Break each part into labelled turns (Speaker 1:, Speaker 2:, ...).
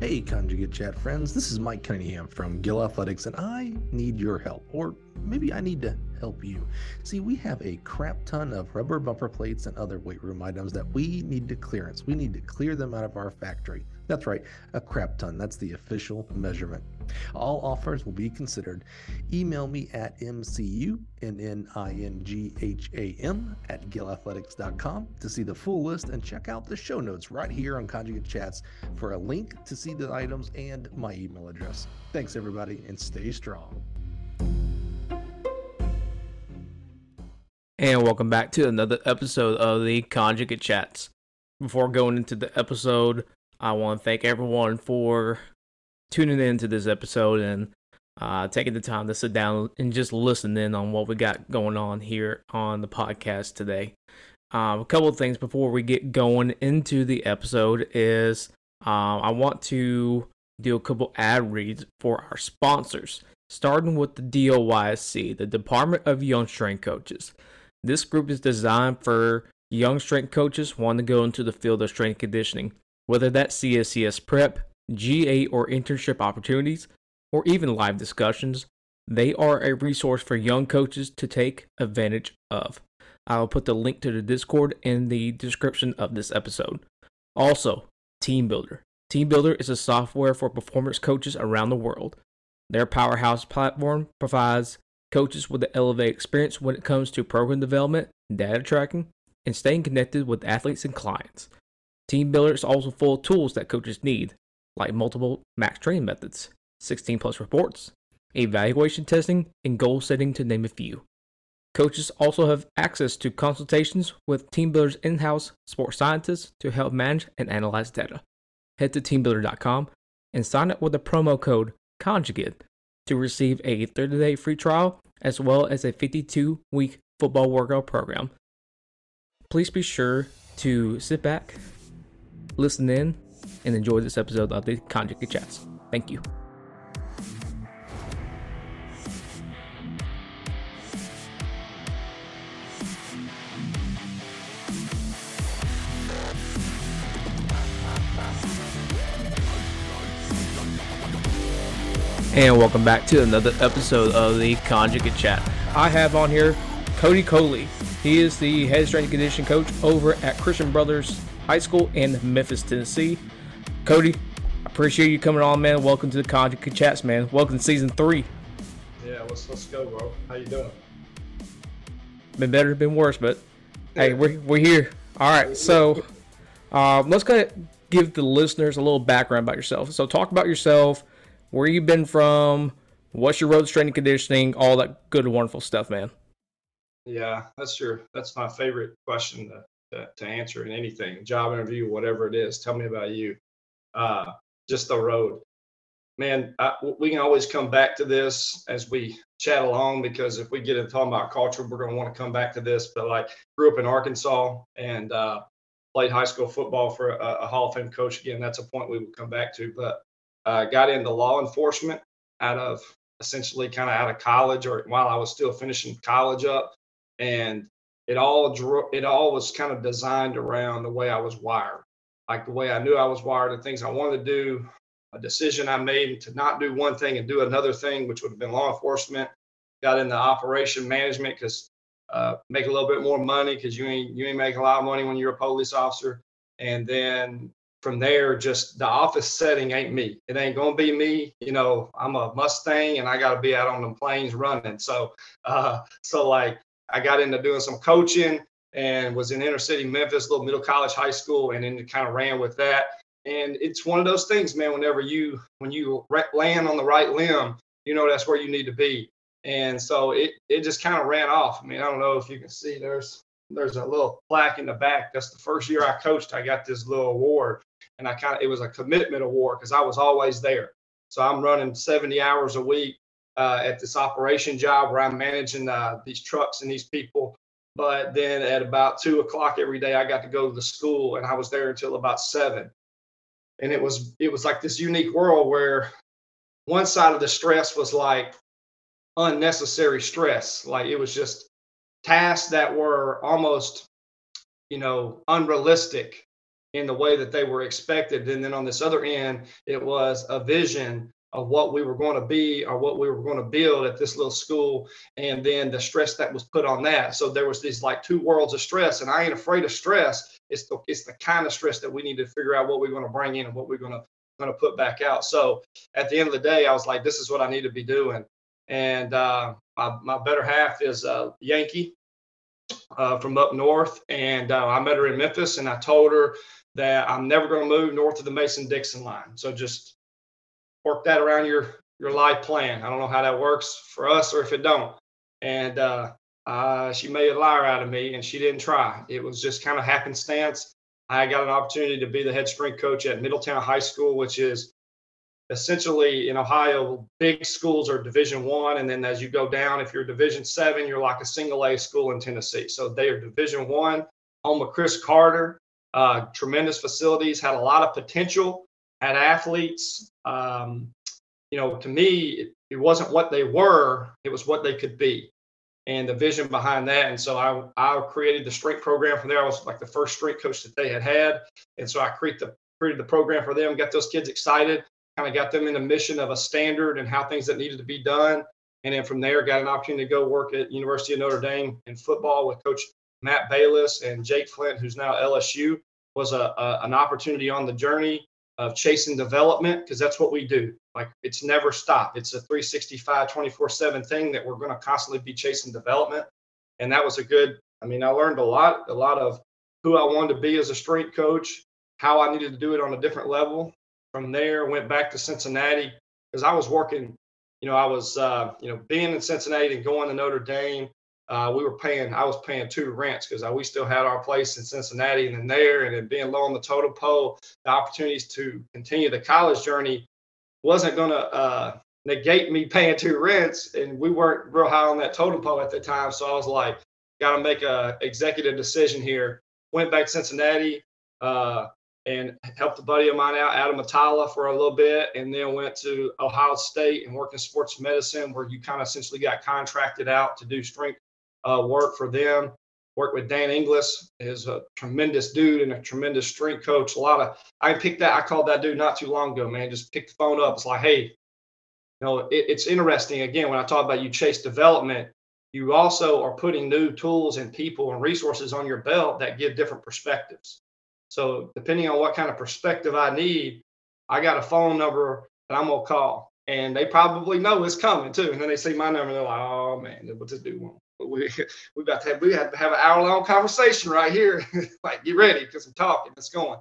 Speaker 1: Hey, Conjugate Chat friends, this is Mike Cunningham from Gill Athletics, and I need your help, or maybe I need to help you. See, we have a crap ton of rubber bumper plates and other weight room items that we need to clearance. We need to clear them out of our factory. That's right, a crap ton. That's the official measurement. All offers will be considered. Email me at mcunningham at gillathletics.com to see the full list and check out the show notes right here on Conjugate Chats for a link to see the items and my email address. Thanks, everybody, and stay strong.
Speaker 2: And welcome back to another episode of the Conjugate Chats. Before going into the episode, I want to thank everyone for tuning in to this episode and uh, taking the time to sit down and just listen in on what we got going on here on the podcast today. Um, a couple of things before we get going into the episode is um, I want to do a couple ad reads for our sponsors, starting with the DOYSC, the Department of Young Strength Coaches. This group is designed for young strength coaches wanting to go into the field of strength conditioning whether that's CSCS prep, GA or internship opportunities, or even live discussions, they are a resource for young coaches to take advantage of. I'll put the link to the Discord in the description of this episode. Also, TeamBuildr. Team Builder is a software for performance coaches around the world. Their powerhouse platform provides coaches with the elevated experience when it comes to program development, data tracking, and staying connected with athletes and clients. TeamBuildr is also full of tools that coaches need, like multiple max training methods, 16 plus reports, evaluation testing, and goal setting to name a few. Coaches also have access to consultations with TeamBuildr's in house sports scientists to help manage and analyze data. Head to teambuildr.com and sign up with the promo code CONJUGATE to receive a 30 day free trial as well as a 52 week football workout program. Please be sure to sit back, listen in, and enjoy this episode of the Conjugate Chats. Thank you. And welcome back to another episode of the Conjugate Chat. I have on here Cody Coley. He is the head strength and conditioning coach over at Christian Brothers High School in Memphis, Tennessee. Cody, appreciate you coming on, man. Welcome to the Conjugate Chats, man. Welcome to season three.
Speaker 3: Yeah, let's let's go, bro. How you doing?
Speaker 2: Been better, been worse, but hey, we're we're here. All right, so um, let's kind of give the listeners a little background about yourself. So talk about yourself, where you've been from, what's your road strength and conditioning, all that good, wonderful stuff, man.
Speaker 3: Yeah, that's your that's my favorite question to to, answer in anything, job interview, whatever it is. Tell me about you. Uh, just the road. Man, I, we can always come back to this as we chat along because if we get into talking about culture, we're going to want to come back to this. But like, grew up in Arkansas and uh, played high school football for a, a, Hall of Fame coach. Again, that's a point we will come back to. But uh, got into law enforcement out of essentially kind of out of college or while I was still finishing college up. And it all drew, it all was kind of designed around the way I was wired, like the way I knew I was wired, the things I wanted to do, a decision I made to not do one thing and do another thing, which would have been law enforcement. Got into operation management because uh, make a little bit more money because you ain't you ain't making a lot of money when you're a police officer. And then from there, just the office setting ain't me. It ain't gonna be me. You know, I'm a Mustang and I got to be out on the plains running. So, uh, so like I got into doing some coaching and was in inner city Memphis, little middle college, high school, and then it kind of ran with that. And it's one of those things, man. Whenever you when you land on the right limb, you know that's where you need to be. And so it it just kind of ran off. I mean, I don't know if you can see there's there's a little plaque in the back. That's the first year I coached. I got this little award, and I kind of it was a commitment award because I was always there. So I'm running 70 hours a week uh, at this operation job where I'm managing uh, these trucks and these people. But then at about two o'clock every day, I got to go to the school, and I was there until about seven. And it was it was like this unique world where one side of the stress was like unnecessary stress, like it was just tasks that were almost you know unrealistic in the way that they were expected. And then on this other end, it was a vision of what we were going to be or what we were going to build at this little school and then the stress that was put on that. So there was these like two worlds of stress and i ain't afraid of stress. It's the it's the kind of stress that we need to figure out what we're going to bring in and what we're going to going to put back out. So at the end of the day i was like this is what i need to be doing. And uh, my, my better half is a yankee uh, from up north and uh, i met her in memphis and i told her that i'm never going to move north of the mason dixon line. So just work that around your your life plan. I don't know how that works for us or if it don't. And uh, uh, she made a liar out of me, and she didn't try. It was just kind of happenstance. I got an opportunity to be the head strength coach at Middletown High School, which is essentially in Ohio, big schools are Division One, and then as you go down, if you're Division Seven, you're like a single A school in Tennessee. So they are Division One. Home of Cris Carter, uh, tremendous facilities, had a lot of potential had athletes. Um, you know, to me, it, it, wasn't what they were; it was what they could be, and the vision behind that. And so I, I created the strength program from there. I was like the first strength coach that they had had, and so I created the created the program for them, got those kids excited, kind of got them in the mission of a standard and how things that needed to be done. And then from there, got an opportunity to go work at University of Notre Dame in football with Coach Matt Balis and Jake Flint, who's now LSU. Was a, a an opportunity on the journey of chasing development because that's what we do. Like it's never stop. It's a 365, 24 7 thing that we're going to constantly be chasing development. And that was a good, I mean, I learned a lot, a lot of who I wanted to be as a strength coach, how I needed to do it on a different level. From there, went back to Cincinnati because I was working, you know, I was, uh, you know, being in Cincinnati and going to Notre Dame uh, we were paying, I was paying two rents because uh, we still had our place in Cincinnati and then there, and then being low on the total pole, the opportunities to continue the college journey wasn't going to uh, negate me paying two rents. And we weren't real high on that totem pole at the time. So I was like, got to make a executive decision here. Went back to Cincinnati uh, and helped a buddy of mine out, Adam Atala, for a little bit, and then went to Ohio State and worked in sports medicine, where you kind of essentially got contracted out to do strength uh, work for them. Worked with Dan Inglis, is a tremendous dude and a tremendous strength coach. A lot of I picked that. I called that dude not too long ago, man. Just picked the phone up. It's like, hey, you know, it, it's interesting. Again, when I talk about you chase development, you also are putting new tools and people and resources on your belt that give different perspectives. So depending on what kind of perspective I need, I got a phone number that I'm gonna call, and they probably know it's coming too. And then they see my number, and they're like, "Oh man, what this dude want?" We we about to have we had to have an hour long conversation right here. like get ready because I'm talking. It's going.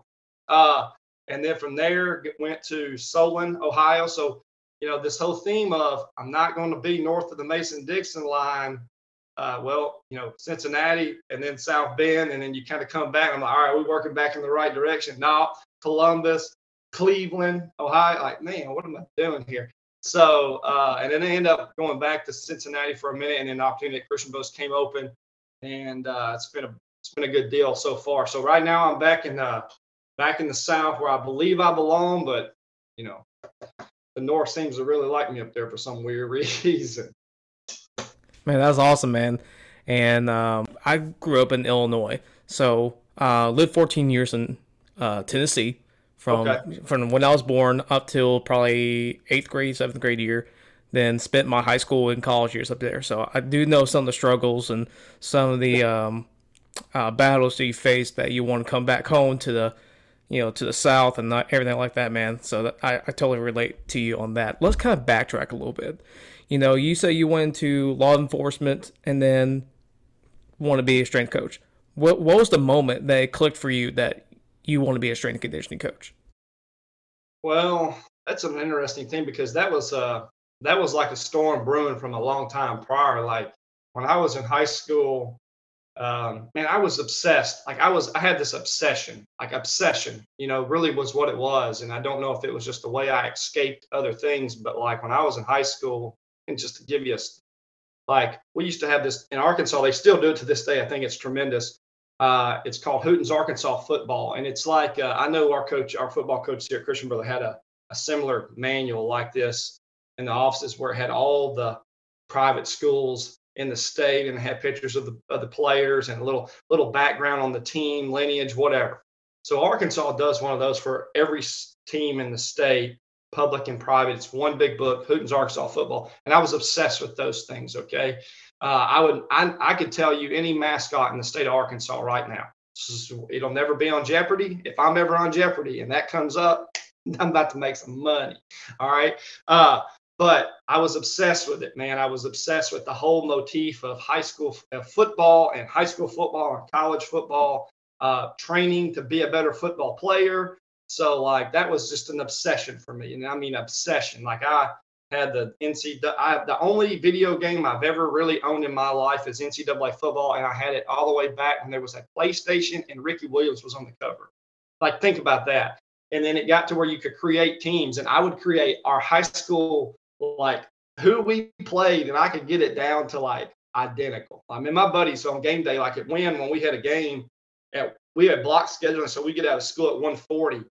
Speaker 3: Uh, and then from there went to Solon, Ohio. So you know this whole theme of I'm not going to be north of the Mason Dixon line. Uh, well, you know Cincinnati and then South Bend, and then you kind of come back. I'm like, all right, we're working back in the right direction. Now Columbus, Cleveland, Ohio. Like, man, what am I doing here? So, uh, and then they end up going back to Cincinnati for a minute, and then the opportunity at Christian Post came open, and uh, it's been a it's been a good deal so far. So right now I'm back in the back in the South where I believe I belong, but you know, the North seems to really like me up there for some weird reason.
Speaker 2: Man, that's awesome, man. And um, I grew up in Illinois, so uh, lived 14 years in uh, Tennessee from okay. from when I was born up till probably eighth grade, seventh grade year. Then spent my high school and college years up there, so I do know some of the struggles and some of the um, uh, battles that you face that you want to come back home to the, you know, to the south and not everything like that, man. So that, I, I totally relate to you on that. Let's kind of backtrack a little bit. You know, you say you went into law enforcement and then want to be a strength coach. What what was the moment that it clicked for you that you want to be a strength and conditioning coach?
Speaker 3: Well, that's an interesting thing because that was uh that was like a storm brewing from a long time prior. Like when I was in high school, um, man, I was obsessed. Like I was, I had this obsession, like obsession, you know, really was what it was. And I don't know if it was just the way I escaped other things, but like when I was in high school, and just to give you a, like we used to have this in Arkansas, they still do it to this day. I think it's tremendous. Uh, it's called Hooten's Arkansas Football, and it's like uh, I know our coach, our football coach here Christian Brother, had a, a similar manual like this in the offices where it had all the private schools in the state and had pictures of the of the players and a little little background on the team, lineage, whatever. So Arkansas does one of those for every team in the state, public and private. It's one big book, Hooten's Arkansas football, and I was obsessed with those things. Okay, uh, I would I, I could tell you any mascot in the state of Arkansas right now. It'll never be on Jeopardy. If I'm ever on Jeopardy and that comes up, I'm about to make some money. All right. Uh, but I was obsessed with it, man. I was obsessed with the whole motif of high school uh, football and high school football and college football, uh, training to be a better football player. So like that was just an obsession for me, and I mean obsession. Like I had the NCAA. The only video game I've ever really owned in my life is NCAA football, and I had it all the way back when there was a PlayStation and Ricky Williams was on the cover. Like think about that. And then it got to where you could create teams, and I would create our high school like who we played, and I could get it down to like identical. I mean, my buddies on game day, like at Wynne, when we had a game, at, we had block scheduling, so we get out of school at 140.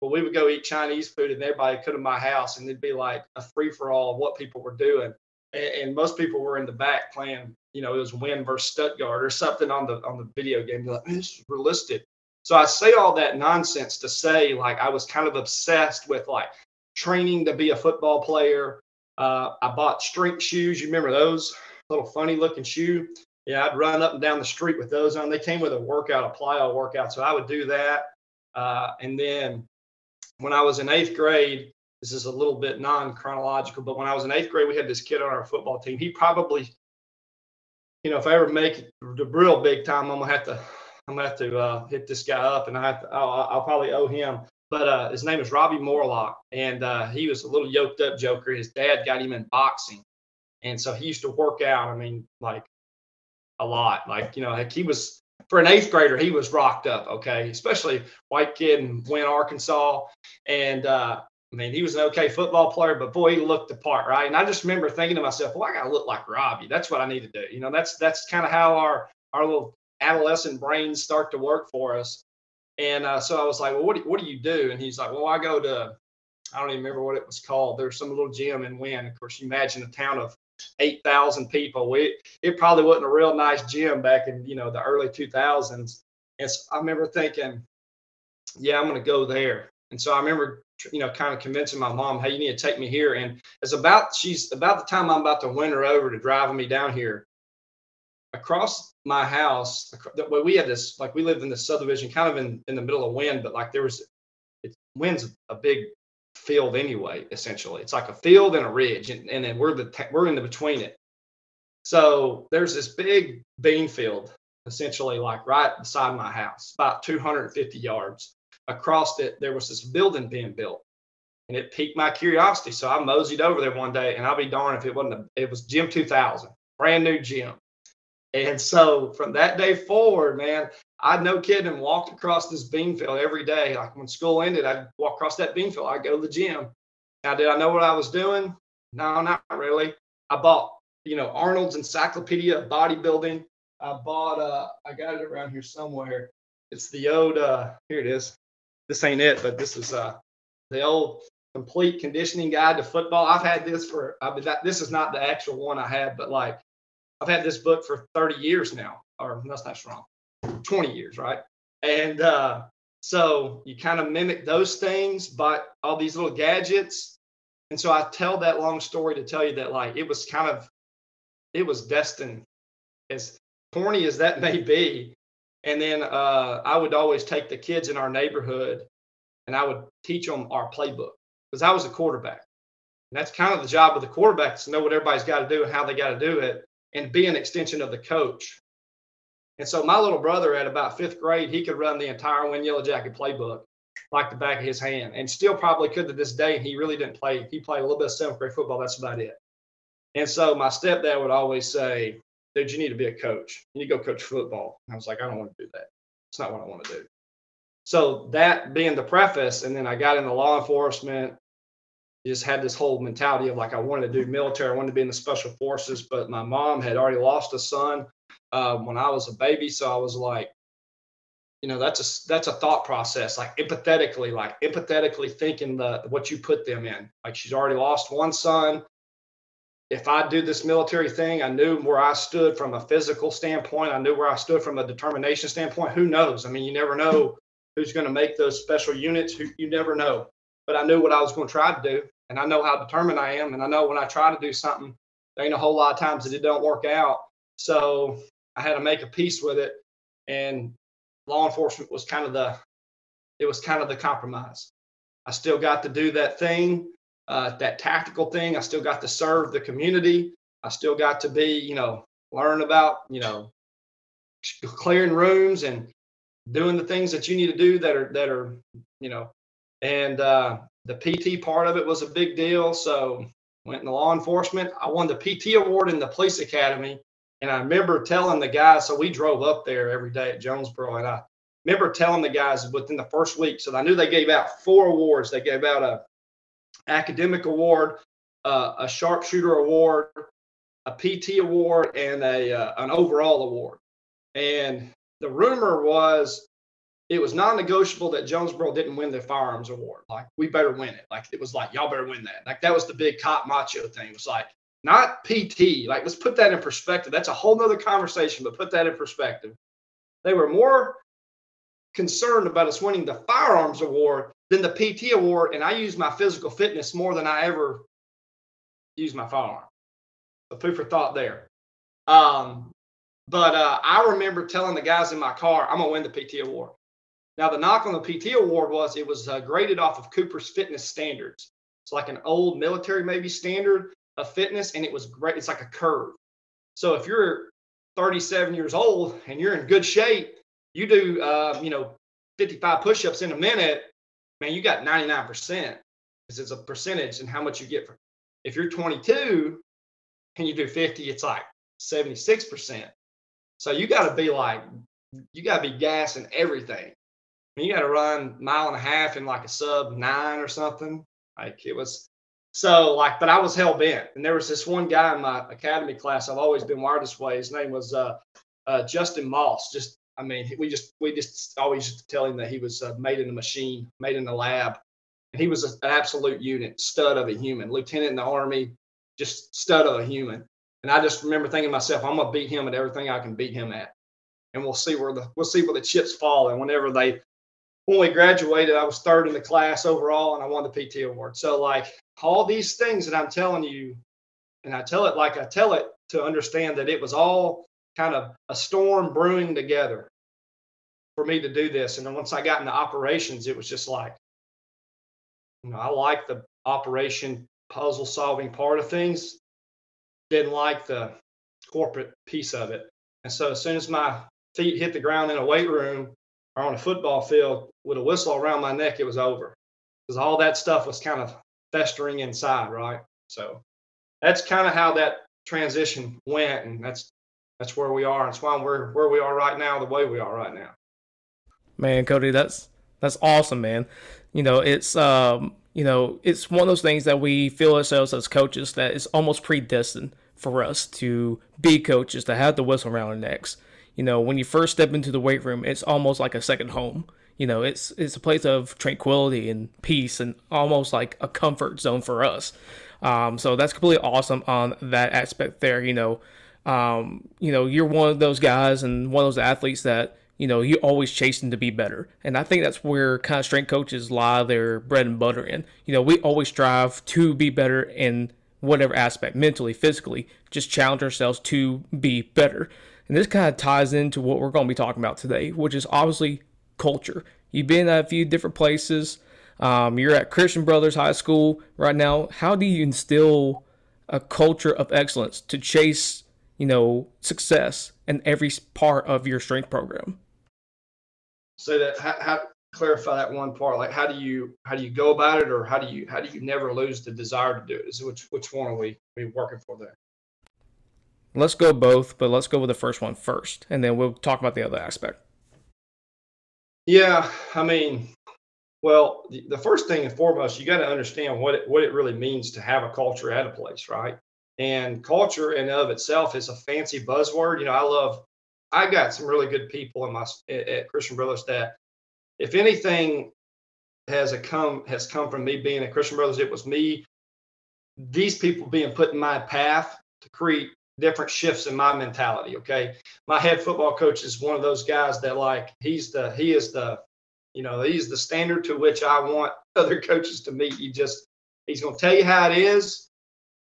Speaker 3: But we would go eat Chinese food, and everybody come to my house, and it'd be like a free for all of what people were doing. And, and, most people were in the back playing, you know, it was Wynne versus Stuttgart or something on the on the video game. You're like, this is realistic. So I say all that nonsense to say, like, I was kind of obsessed with like training to be a football player, uh, I bought strength shoes. You remember those little funny looking shoe? Yeah, I'd run up and down the street with those on. They came with a workout, a plyo workout. So I would do that. Uh, and then when I was in eighth grade, this is a little bit non chronological, but when I was in eighth grade, we had this kid on our football team. He probably, you know, if I ever make the real big time, I'm gonna have to, I'm gonna have to uh, hit this guy up, and I have to, I'll, I'll probably owe him but uh, his name is Robbie Morlock, and uh, he was a little yoked up joker. His dad got him in boxing, and so he used to work out. I mean, like a lot. Like you know, like he was for an eighth grader, he was rocked up. Okay, especially white kid in Wynne, Arkansas, and uh, I mean, he was an okay football player, but boy, he looked the part, right? And I just remember thinking to myself, well, I gotta look like Robbie. That's what I need to do. You know, that's that's kind of how our our little adolescent brains start to work for us. And uh, so I was like, well, what do, what do you do? And he's like, well, I go to, I don't even remember what it was called. There's some little gym in Wynne. Of course, you imagine a town of 8,000 people. We, it probably wasn't a real nice gym back in, you know, the early 2000s. And so I remember thinking, yeah, I'm going to go there. And so I remember, you know, kind of convincing my mom, hey, you need to take me here. And it's about, she's about the time I'm about to win her over to driving me down here across my house, well, we had this like we lived in the subdivision, kind of in in the middle of Wynne, but like there was, it, Wynne's a big field anyway. Essentially, it's like a field and a ridge, and, and then we're the we're in the between it. So there's this big bean field, essentially like right beside my house, about 250 yards. Across it, there was this building being built, and it piqued my curiosity. So I moseyed over there one day, and I'll be darned if it wasn't. A, it was Gym 2000, brand new gym. And so from that day forward, man, I no kidding walked across this bean field every day. Like when school ended, I'd walk across that bean field. I'd go to the gym. Now, did I know what I was doing? No, not really. I bought, you know, Arnold's Encyclopedia of Bodybuilding. I bought, uh, I got it around here somewhere. It's the old, uh, here it is. This ain't it, but this is uh, the old complete conditioning guide to football. I've had this for, I mean, this is not the actual one I had, but like I've had this book for 30 years now, or that's not strong, 20 years, right? And uh, so you kind of mimic those things, but all these little gadgets. And so I tell that long story to tell you that like it was kind of, it was destined, as corny as that may be. And then uh, I would always take the kids in our neighborhood and I would teach them our playbook because I was a quarterback. And that's kind of the job of the quarterback to know what everybody's got to do and how they got to do it and be an extension of the coach. And so my little brother at about fifth grade, he could run the entire Wynne Yellow Jacket playbook like the back of his hand and still probably could to this day. He really didn't play. He played a little bit of seventh grade football. That's about it. And so my stepdad would always say, dude, you need to be a coach. You need to go coach football. And I was like, I don't want to do that. It's not what I want to do. So that being the preface, and then I got into law enforcement, just had this whole mentality of like I wanted to do military, I wanted to be in the special forces, but my mom had already lost a son uh, when I was a baby, so I was like, you know, that's a that's a thought process, like empathetically, like empathetically thinking the what you put them in. Like she's already lost one son. If I do this military thing, I knew where I stood from a physical standpoint. I knew where I stood from a determination standpoint. Who knows? I mean, you never know who's going to make those special units. Who you never know. But I knew what I was going to try to do, and I know how determined I am, and I know when I try to do something, there ain't a whole lot of times that it don't work out. So I had to make a peace with it, and law enforcement was kind of the it was kind of the compromise. I still got to do that thing, uh, that tactical thing. I still got to serve the community. I still got to be, you know, learn about, you know, clearing rooms and doing the things that you need to do that are that are, you know, and uh, the PT part of it was a big deal. So went into law enforcement. I won the PT award in the police academy. And I remember telling the guys, so we drove up there every day at Jonesboro, and I remember telling the guys within the first week. So I knew they gave out four awards. They gave out a academic award, uh, a sharpshooter award, a PT award, and a uh, an overall award. And the rumor was it was non-negotiable that Jonesboro didn't win the firearms award. Like we better win it. Like it was like y'all better win that. Like that was the big cop macho thing. It was like not PT. Like let's put that in perspective. That's a whole nother conversation, but put that in perspective. They were more concerned about us winning the firearms award than the PT award, and I use my physical fitness more than I ever use my firearm. A food for thought there. Um, but uh, I remember telling the guys in my car, I'm gonna win the PT award. Now, the knock on the PT award was it was uh, graded off of Cooper's fitness standards. It's like an old military, maybe standard of fitness, and it was great. It's like a curve. So if you're 37 years old and you're in good shape, you do, uh, you know, 55 push-ups in a minute, man, you got 99% because it's a percentage and how much you get. For, if you're 22 and you do 50, it's like 76%. So you got to be like, you got to be gassing everything you got to run mile and a half in like a sub nine or something. Like it was so like, but I was hell bent. And there was this one guy in my academy class. I've always been wired this way. His name was uh, uh, Justin Moss. Just I mean, we just we just always tell him that he was uh, made in a machine, made in the lab, and he was an absolute unit, stud of a human, lieutenant in the army, just stud of a human. And I just remember thinking to myself, I'm gonna beat him at everything I can beat him at, and we'll see where the we'll see where the chips fall. And whenever they when we graduated, I was third in the class overall and I won the PT award. So, like all these things that I'm telling you, and I tell it like I tell it to understand that it was all kind of a storm brewing together for me to do this. And then once I got into operations, it was just like, you know, I like the operation puzzle solving part of things, didn't like the corporate piece of it. And so as soon as my feet hit the ground in a weight room, or on a football field with a whistle around my neck, it was over because all that stuff was kind of festering inside, right? So that's kind of how that transition went, and that's that's where we are. That's why we're where we are right now, the way we are right now.
Speaker 2: Man, Cody, that's that's awesome, man. You know, it's um, you know, it's one of those things that we feel ourselves as coaches that is almost predestined for us to be coaches, to have the whistle around our necks you know, when you first step into the weight room, it's almost like a second home. You know, it's it's a place of tranquility and peace, and almost like a comfort zone for us. Um, so that's completely awesome on that aspect there. You know, um, you know, you're one of those guys and one of those athletes that you know you always chasing to be better, and I think that's where kind of strength coaches lie their bread and butter in. You know, we always strive to be better in whatever aspect, mentally, physically, just challenge ourselves to be better. And this kind of ties into what we're going to be talking about today, which is obviously culture. You've been at a few different places. Um, you're at Christian Brothers High School right now. How do you instill a culture of excellence to chase, you know, success in every part of your strength program?
Speaker 3: So that how, how clarify that one part. Like, how do you how do you go about it, or how do you how do you never lose the desire to do it? Is which which one are we we working for there?
Speaker 2: Let's go both, but let's go with the first one first, and then we'll talk about the other aspect.
Speaker 3: Yeah, I mean, well, the first thing and foremost, you got to understand what it, what it really means to have a culture at a place, right? And culture in of itself is a fancy buzzword. You know, I love. I got some really good people in my at Christian Brothers that, if anything, has a come has come from me being at Christian Brothers. It was me, these people being put in my path to create different shifts in my mentality. Okay. My head football coach is one of those guys that like he's the he is the You know, he's the standard to which I want other coaches to meet. He just he's to tell you how it is.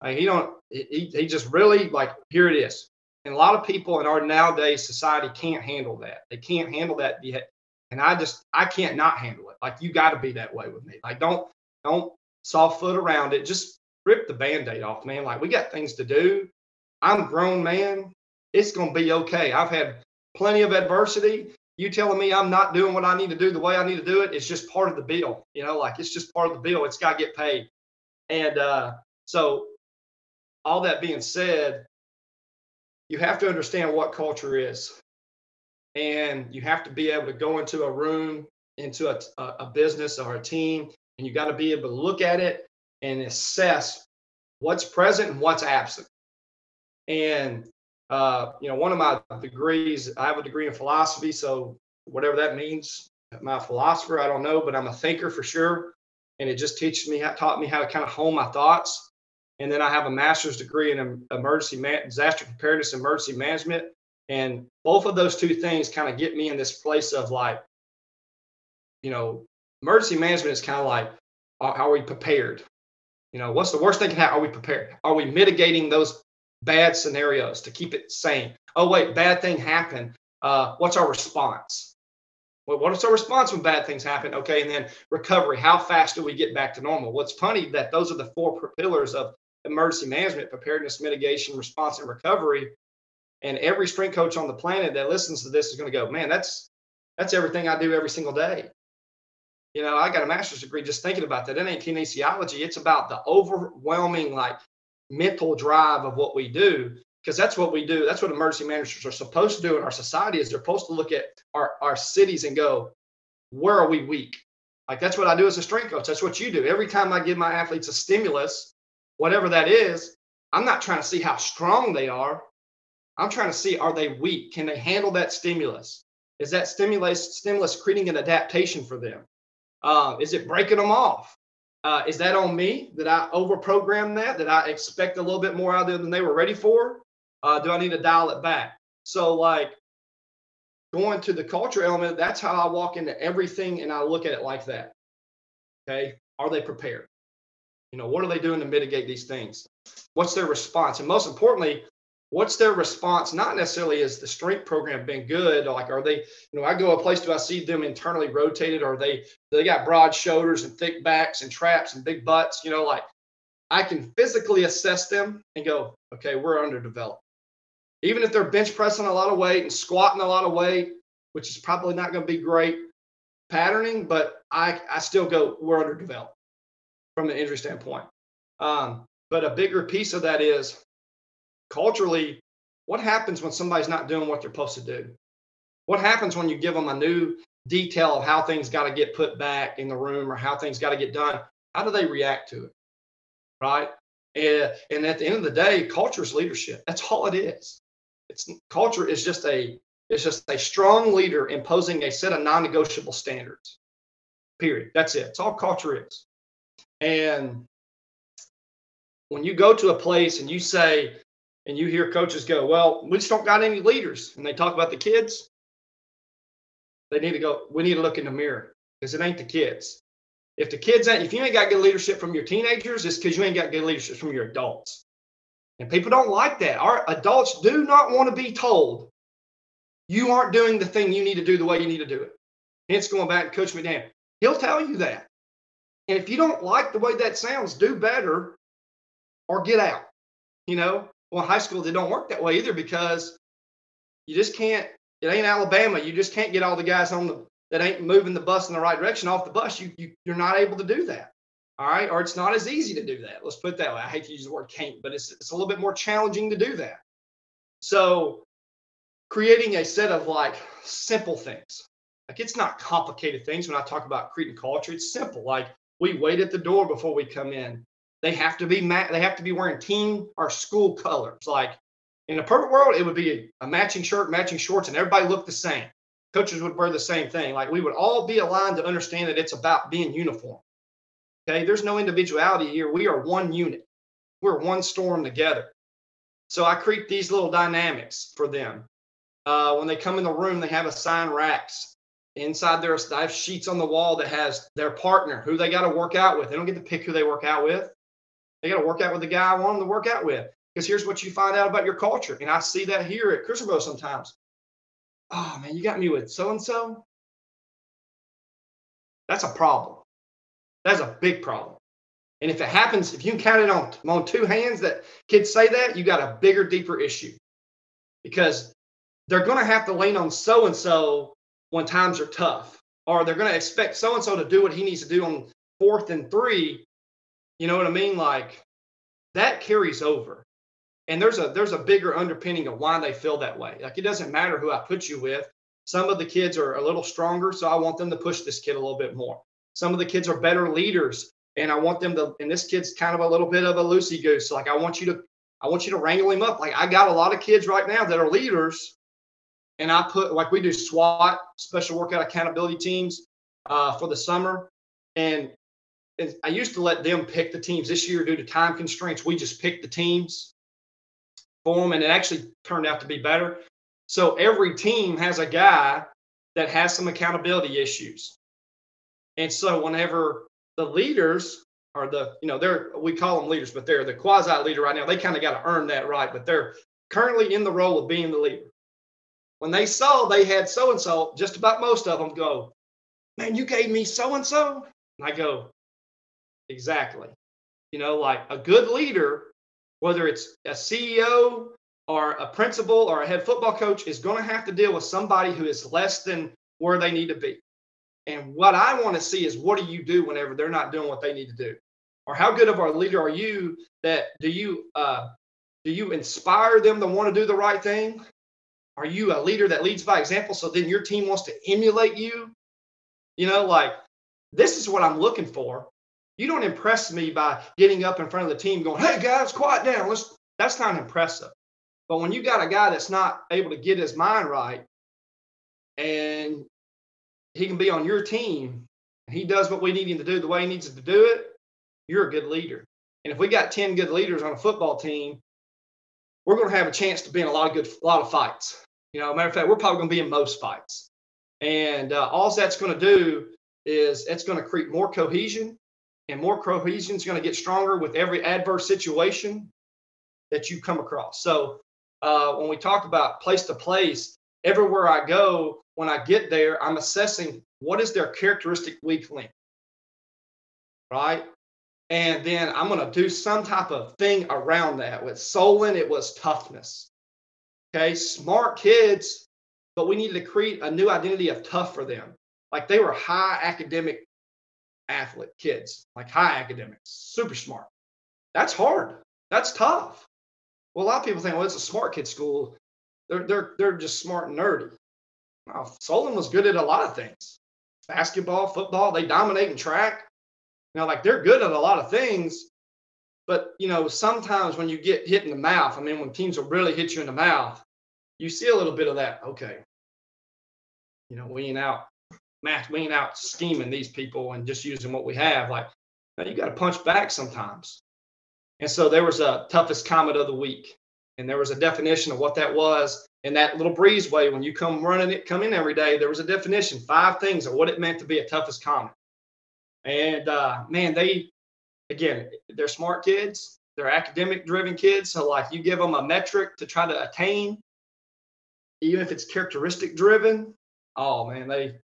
Speaker 3: Like, he don't he, he just really like here it is. And a lot of people in our nowadays society can't handle that. They can't handle that. Yet. And I just I can't not handle it. Like you got to be that way with me. Like don't don't soft foot around it. Just rip the band-aid off, man. Like we got things to do. I'm a grown man. It's gonna be okay. I've had plenty of adversity. You telling me I'm not doing what I need to do the way I need to do it, it's just part of the bill. You know, like it's just part of the bill. It's got to get paid. And uh, so, all that being said, you have to understand what culture is. And you have to be able to go into a room, into a, a business or a team, and you got to be able to look at it and assess what's present and what's absent. And uh, you know, one of my degrees, I have a degree in philosophy, so whatever that means, a philosopher, I don't know, but I'm a thinker for sure. And it just teaches me, taught me how to kind of hone my thoughts. And then I have a master's degree in emergency man- disaster preparedness, and emergency management. And both of those two things kind of get me in this place of like, you know, emergency management is kind of like, are we prepared? You know, what's the worst thing can happen? Are we prepared? Are we mitigating those bad scenarios to keep it sane. Oh, wait, bad thing happened. Uh, what's our response? Well, what's our response when bad things happen? Okay, and then recovery. How fast do we get back to normal? Well, funny that those are the four pillars of emergency management preparedness, mitigation, response, and recovery. And every strength coach on the planet that listens to this is going to go, man, that's that's everything I do every single day. You know, I got a master's degree just thinking about that. It ain't kinesiology. It's about the overwhelming, like mental drive of what we do because that's what we do that's what emergency managers are supposed to do in our society is they're supposed to look at our, our cities and go where are we weak? Like that's what i do as a strength coach that's what you do. Every time i give my athletes a stimulus whatever that is i'm not trying to see how strong they are. I'm trying to see are they weak? Can they handle that stimulus? Is that stimulus stimulus creating an adaptation for them? Uh, is it breaking them off uh, is that on me? Did I overprogram that? Did I expect a little bit more out of them than they were ready for? Uh, do I need to dial it back? So, like going to the culture element, that's how I walk into everything and I look at it like that. Okay. Are they prepared? You know, what are they doing to mitigate these things? What's their response? And most importantly, what's their response? Not necessarily is the strength program been good? Like, are they, you know, I go a place, do I see them internally rotated? Or they they got broad shoulders and thick backs and traps and big butts? You know, like I can physically assess them and go, okay, we're underdeveloped. Even if they're bench pressing a lot of weight and squatting a lot of weight, which is probably not going to be great patterning, but I, I still go, we're underdeveloped from an injury standpoint. Um, but a bigger piece of that is culturally, what happens when somebody's not doing what they're supposed to do? What happens when you give them a new detail of how things got to get put back in the room or how things got to get done? How do they react to it? Right. And, and at the end of the day, culture is leadership. That's all it is. It's culture is just a it's just a strong leader imposing a set of non-negotiable standards. Period. That's it. It's all culture is. And when you go to a place and you say, and you hear coaches go, well, we just don't got any leaders. And they talk about the kids. They need to go, we need to look in the mirror because it ain't the kids. If the kids ain't, if you ain't got good leadership from your teenagers, it's because you ain't got good leadership from your adults. And people don't like that. Our adults do not want to be told you aren't doing the thing you need to do the way you need to do it. Hence going back to Coach McDaniel. He'll tell you that. And if you don't like the way that sounds, do better or get out. You know, well, high school, they don't work that way either because you just can't, it ain't Alabama. You just can't get all the guys on the, that ain't moving the bus in the right direction off the bus. You, you, you're not able to do that. All right. Or it's not as easy to do that. Let's put it that way. I hate to use the word can't, but it's, it's a little bit more challenging to do that. So creating a set of like simple things, like it's not complicated things when I talk about creating culture. It's simple. Like we wait at the door before we come in. They have to be ma- they have to be wearing team or school colors. Like in a perfect world, it would be a, matching shirt, matching shorts, and everybody looked the same. Coaches would wear the same thing. Like we would all be aligned to understand that it's about being uniform. Okay, there's no individuality here. We are one unit. We're one storm together. So I create these little dynamics for them. Uh, when they come in the room, they have assigned racks. inside their they have sheets on the wall that has their partner who they got to work out with. They don't get to pick who they work out with. They got to work out with the guy I want them to work out with. Because here's what you find out about your culture, and I see that here at Crucible sometimes. Oh man, you got me with so and so. That's a problem. That's a big problem. And if it happens, if you can count it on, on two hands that kids say that, you got a bigger, deeper issue. Because they're going to have to lean on so and so when times are tough, or they're going to expect so and so to do what he needs to do on fourth and three. You know what I mean? Like that carries over. And there's a there's a bigger underpinning of why they feel that way. Like it doesn't matter who I put you with. Some of the kids are a little stronger, so I want them to push this kid a little bit more. Some of the kids are better leaders, and I want them to. And this kid's kind of a little bit of a loosey goose. Like I want you to, I want you to wrangle him up. Like I got a lot of kids right now that are leaders, and I put like we do SWAT, special workout accountability teams, uh, for the summer, and, I used to let them pick the teams. This year, due to time constraints, we just picked the teams for them, and it actually turned out to be better. So every team has a guy that has some accountability issues. And so whenever the leaders are the, you know, they're we call them leaders, but they're the quasi leader right now. They kind of got to earn that right, but they're currently in the role of being the leader. When they saw they had so and so, just about most of them go, Man, you gave me so and so. And I go, Exactly. You know, like a good leader, whether it's a CEO or a principal or a head football coach, is going to have to deal with somebody who is less than where they need to be. And what I want to see is what do you do whenever they're not doing what they need to do? Or how good of a leader are you that do you uh, do you inspire them to want to do the right thing? Are you a leader that leads by example so then your team wants to emulate you? You know, like this is what I'm looking for. You don't impress me by getting up in front of the team going, "Hey guys, quiet down." Let's that's not impressive. But when you got a guy that's not able to get his mind right and he can be on your team and he does what we need him to do the way he needs to do it, you're a good leader. And if we got 10 good leaders on a football team, we're going to have a chance to be in a lot of good, a lot of fights. You know, matter of fact, we're probably going to be in most fights. And uh, all that's going to do is it's going to create more cohesion, and more cohesion is going to get stronger with every adverse situation that you come across. So uh, when we talk about place to place, everywhere I go, when I get there, I'm assessing what is their characteristic weak link, right? And then I'm going to do some type of thing around that. With Solon, it was toughness. Okay, smart kids, but we needed to create a new identity of tough for them. Like they were high academic athlete kids, like high academics, super smart. That's hard. That's tough. Well, a lot of people think, well, it's a smart kid school. They're they're they're just smart and nerdy. Well, Solon was good at a lot of things. Basketball, football, they dominate in track. You know, like they're good at a lot of things. But you know, sometimes when you get hit in the mouth, I mean, when teams will really hit you in the mouth, you see a little bit of that. Okay, you know, we ain't out, Matt, we ain't out scheming these people and just using what we have. Like, you got to punch back sometimes. And so there was a toughest comment of the week. And there was a definition of what that was. And that little breezeway, when you come running it, come in every day, there was a definition, five things of what it meant to be a toughest comment. And uh, man, they, again, they're smart kids. They're academic driven kids. So, like, you give them a metric to try to attain, even if it's characteristic driven. Oh, man, they,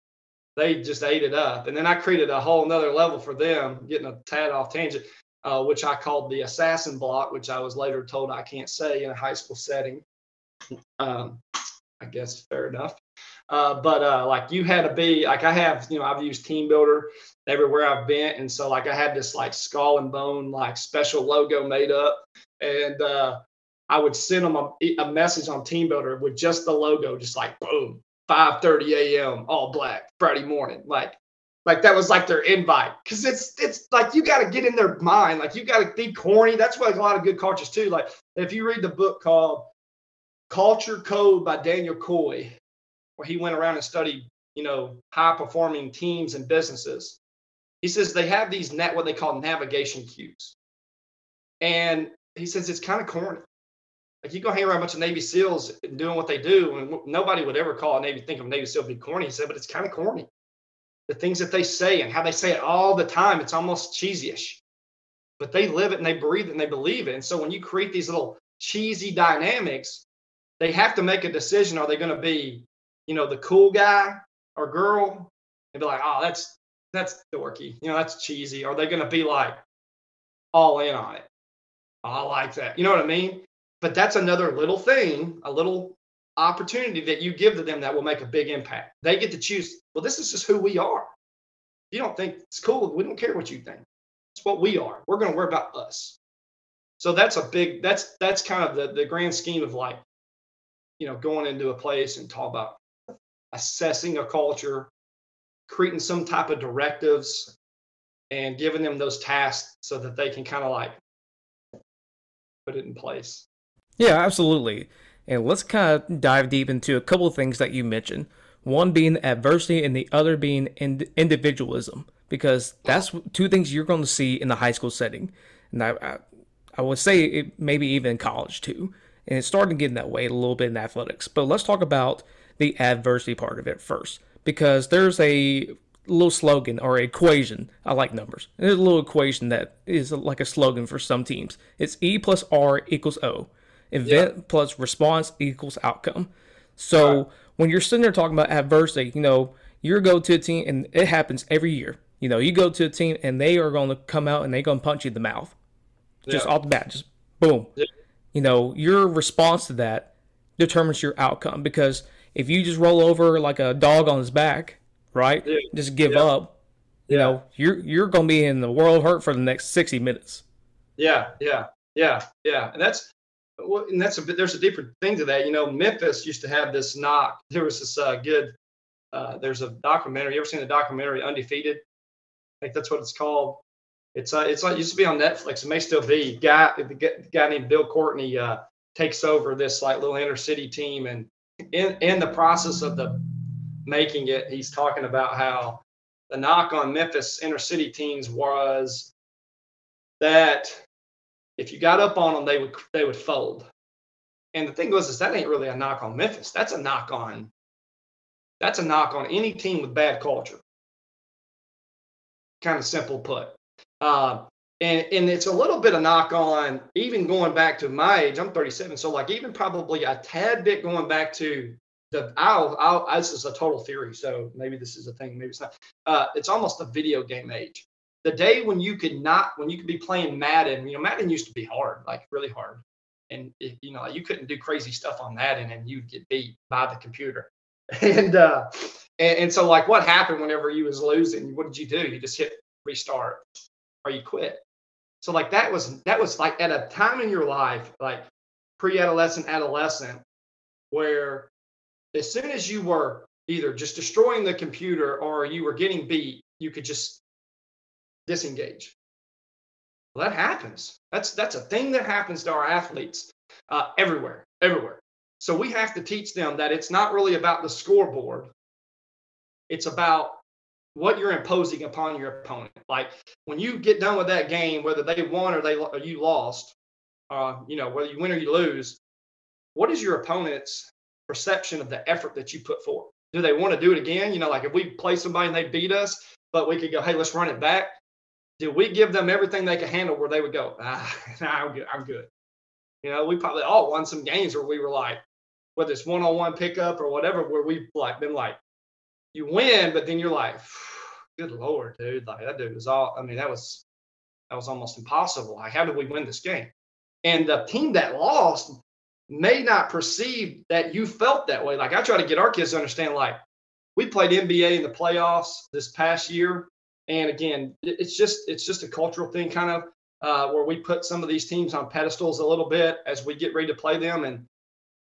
Speaker 3: they just ate it up. And then I created a whole nother level for them, getting a tad off tangent uh, which I called the assassin block, which I was later told I can't say in a high school setting. Um, I guess fair enough. Uh, but uh, like you had to be like I have, you know, I've used TeamBuildr everywhere I've been, and so like I had this like skull and bone like special logo made up, and uh, I would send them a, a message on TeamBuildr with just the logo, just like boom, 5:30 a.m. all black Friday morning, like like that was like their invite. Because it's it's like you got to get in their mind. Like you got to be corny. That's why a lot of good cultures too. Like if you read the book called culture code by Daniel Coyle where he went around and studied you know high performing teams and businesses he says they have these net what they call navigation cues and he says it's kind of corny Like you go hang around a bunch of Navy SEALs doing what they do, and nobody would ever call a Navy think of a Navy SEAL be corny. He said, but it's kind of corny. The things that they say and how they say it all the time, it's almost cheesy-ish. But they live it and they breathe it and they believe it. And so when you create these little cheesy dynamics, they have to make a decision. Are they going to be, you know, the cool guy or girl and be like, oh, that's that's dorky, you know, that's cheesy. Are they going to be like all in on it? Oh, I like that. You know what I mean? But that's another little thing, a little opportunity that you give to them that will make a big impact. They get to choose, well, this is just who we are. You don't think it's cool. We don't care what you think. It's what we are. We're going to worry about us. So that's a big, that's, that's kind of the, the grand scheme of like, you know, going into a place and talk about assessing a culture, creating some type of directives and giving them those tasks so that they can kind of like put it in place.
Speaker 2: Yeah, absolutely. And let's kind of dive deep into a couple of things that you mentioned. One being adversity, and the other being ind- individualism, because that's two things you're going to see in the high school setting. And I, I, I would say it, maybe even in college too. And it's starting to get in that way a little bit in athletics. But let's talk about the adversity part of it first, because there's a little slogan or equation. I like numbers. There's a little equation that is like a slogan for some teams. It's E plus R equals O. Event yeah. plus response equals outcome. So right. when you're sitting there talking about adversity, you know, you go to a team and it happens every year. You know, you go to a team and they are going to come out and they're going to punch you in the mouth. Just off the bat, just boom. Yeah. You know, your response to that determines your outcome because if you just roll over like a dog on his back, right? Just give up. You know, you're you're gonna be in the world hurt for the next sixty minutes.
Speaker 3: Yeah, yeah, yeah, yeah, and that's well, and that's a bit. There's a deeper thing to that. You know, Memphis used to have this knock. There was this uh, good. Uh, there's a documentary. You ever seen the documentary Undefeated? I think that's what it's called. It's uh, it's like used to be on Netflix. It may still be. Guy, the guy named Bill Courtney uh, takes over this like little inner city team, and in in the process of the making it, he's talking about how the knock on Memphis inner city teams was that if you got up on them, they would they would fold. And the thing was, is that ain't really a knock on Memphis. That's a knock on that's a knock on any team with bad culture. Kind of simple put. Uh, and, and it's a little bit of knock on even going back to my age. I'm 37, so like even probably a tad bit going back to the I'll, I'll this is a total theory, so maybe this is a thing, maybe it's not. Uh, it's almost a video game age. The day when you could not, when you could be playing Madden, you know, Madden used to be hard, like really hard, and if, you know, you couldn't do crazy stuff on Madden, and you'd get beat by the computer. And uh, and, and so like, what happened whenever you was losing? What did you do? You just hit restart, or you quit. So like that was that was like at a time in your life, like pre-adolescent, adolescent, where as soon as you were either just destroying the computer or you were getting beat, you could just disengage. Well, that happens. That's that's a thing that happens to our athletes uh, everywhere, everywhere. So we have to teach them that it's not really about the scoreboard. It's about what you're imposing upon your opponent. Like when you get done with that game, whether they won or they or you lost, uh, you know whether you win or you lose, what is your opponent's perception of the effort that you put forth. Do they want to do it again? You know, like if we play somebody and they beat us, but we could go, hey, let's run it back. Did we give them everything they could handle where they would go, ah, nah, I'm good. I'm good. You know, we probably all won some games where we were like, whether it's one-on-one pickup or whatever, where we've like been like, you win, but then you're like, good lord, dude, like that dude was all. I mean, that was that was almost impossible. Like, how did we win this game? And the team that lost, may not perceive that you felt that way. Like I try to get our kids to understand, like we played MBA in the playoffs this past year, and again, it's just it's just a cultural thing, kind of uh, where we put some of these teams on pedestals a little bit as we get ready to play them, and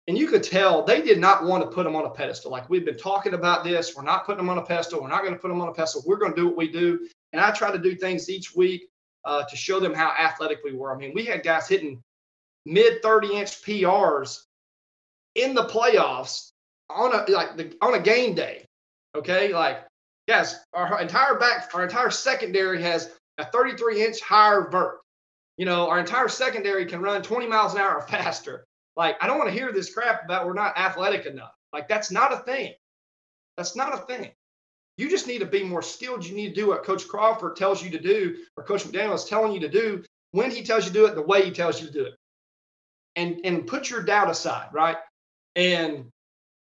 Speaker 3: and you could tell they did not want to put them on a pedestal. Like we've been talking about this, we're not putting them on a pedestal. We're not going to put them on a pedestal. We're going to do what we do. And I try to do things each week uh, to show them how athletic we were. I mean, we had guys hitting mid 30 inch PRs in the playoffs on a like the on a game day. Okay, like yes, our entire back, our entire secondary has a 33 inch higher vert. You know, our entire secondary can run 20 miles an hour faster. Like, I don't want to hear this crap about we're not athletic enough. Like, that's not a thing. That's not a thing. You just need to be more skilled. You need to do what Coach Crawford tells you to do, or Coach McDaniel is telling you to do when he tells you to do it, the way he tells you to do it. And and put your doubt aside, right? And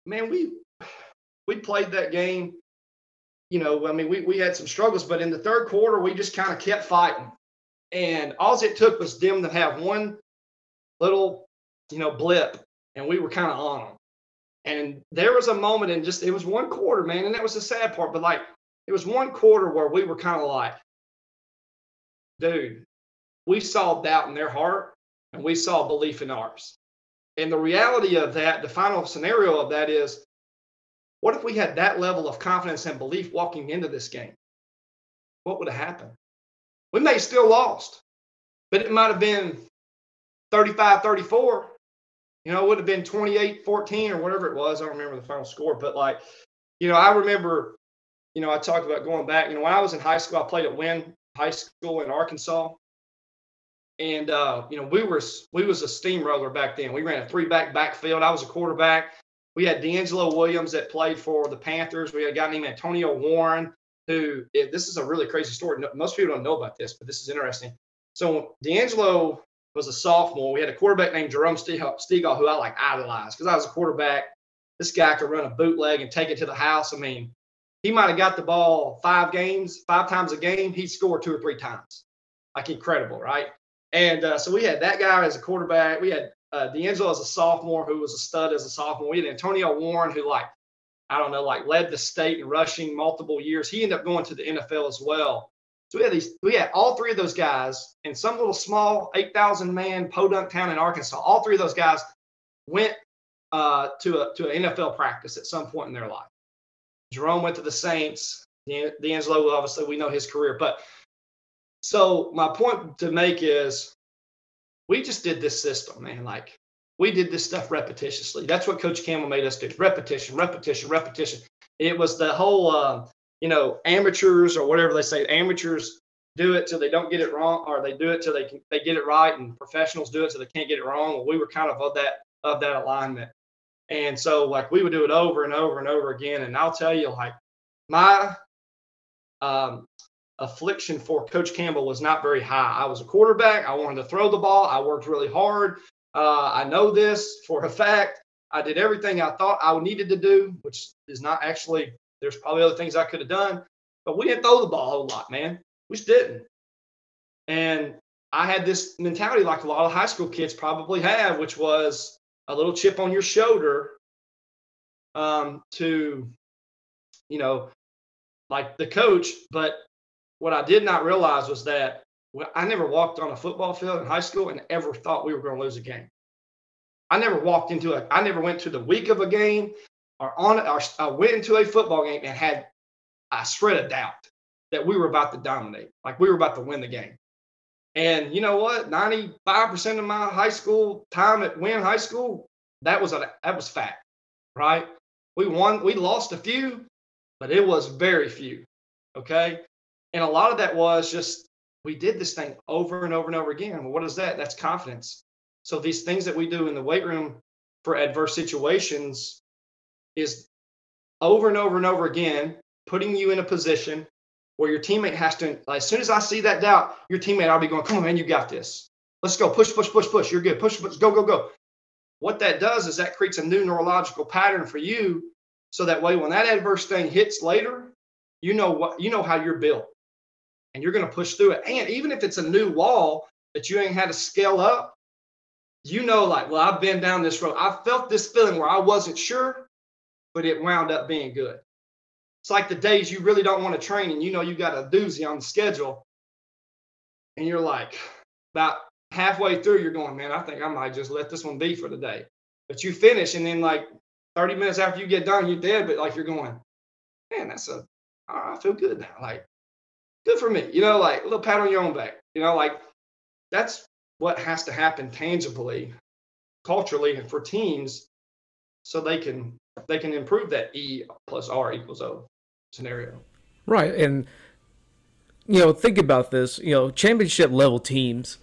Speaker 3: man, we we played that game. You know, I mean, we we had some struggles, but in the third quarter, we just kind of kept fighting. And all it took was them to have one little, you know, blip, and we were kind of on them. And there was a moment in just, it was one quarter, man. And that was the sad part. But like, it was one quarter where we were kind of like, dude, we saw doubt in their heart and we saw belief in ours. And the reality of that, the final scenario of that is what if we had that level of confidence and belief walking into this game? What would have happened? We may still lost, but it might have been 35 34 you know, it would have been 28 14 or whatever it was. I don't remember the final score, but like, you know, I remember, you know, I talked about going back. You know, when I was in high school, I played at Wynne High School in Arkansas. And uh, you know, we were we was a steamroller back then. We ran a three back backfield. I was a quarterback. We had DeAngelo Williams that played for the Panthers. We had a guy named Antonio Warren, who this is a really crazy story. Most people don't know about this, but this is interesting. So D'Angelo was a sophomore. We had a quarterback named Jerome Stegall, who I like idolized because I was a quarterback. This guy could run a bootleg and take it to the house. I mean, he might have got the ball five games, five times a game. He'd score two or three times. Like incredible, right? And uh, so we had that guy as a quarterback. We had uh, DeAngelo as a sophomore, who was a stud as a sophomore. We had Antonio Warren, who like I don't know, like led the state in rushing multiple years. He ended up going to the NFL as well. So we had these, we had all three of those guys in some little small 8,000 man podunk town in Arkansas. All three of those guys went uh, to a to an NFL practice at some point in their life. Jerome went to the Saints. DeAngelo, obviously, we know his career. But so my point to make is, we just did this system, man. Like we did this stuff repetitiously. That's what Coach Campbell made us do: repetition, repetition, repetition. It was the whole uh, you know, amateurs or whatever they say, amateurs do it till they don't get it wrong, or they do it till they can, they get it right, and professionals do it till they can't get it wrong. Well, we were kind of of that of that alignment, and so like we would do it over and over and over again. And I'll tell you, like my um, affliction for Coach Campbell was not very high. I was a quarterback. I wanted to throw the ball. I worked really hard. Uh, I know this for a fact. I did everything I thought I needed to do, which is not actually there's probably other things I could have done, but we didn't throw the ball a whole lot, man. We just didn't. And I had this mentality like a lot of high school kids probably have, which was a little chip on your shoulder um, to, you know, like the coach. But what I did not realize was that I never walked on a football field in high school and ever thought we were going to lose a game. I never walked into a, I never went to the week of a game or on or I went into a football game and had a shred of doubt that we were about to dominate, like we were about to win the game. And you know what? 95% of my high school time at Wynne High School, that was a that was fact, right? We won, we lost a few, but it was very few. Okay. And a lot of that was just we did this thing over and over and over again. Well, what is that? That's confidence. So these things that we do in the weight room for adverse situations is over and over and over again putting you in a position where your teammate has to, as soon as I see that doubt, your teammate, I'll be going, come on, man, you got this. Let's go. Push, push, push, push. You're good. Push, push, go, go, go. What that does is that creates a new neurological pattern for you. So that way, when that adverse thing hits later, you know what you know how you're built. And you're going to push through it. And even if it's a new wall that you ain't had to scale up, you know, like, well, I've been down this road. I felt this feeling where I wasn't sure, but it wound up being good. It's like the days you really don't want to train and you know you got a doozy on the schedule, and you're like, about halfway through, you're going, man, I think I might just let this one be for the day. But you finish, and then like 30 minutes after you get done, you're dead, but like you're going, man, that's a, I feel good now. Like, good for me. You know, like a little pat on your own back. You know, like that's what has to happen tangibly, culturally, and for teams so they can they can improve that E plus R equals O scenario.
Speaker 2: Right, and you know, think about this. You know, championship level teams,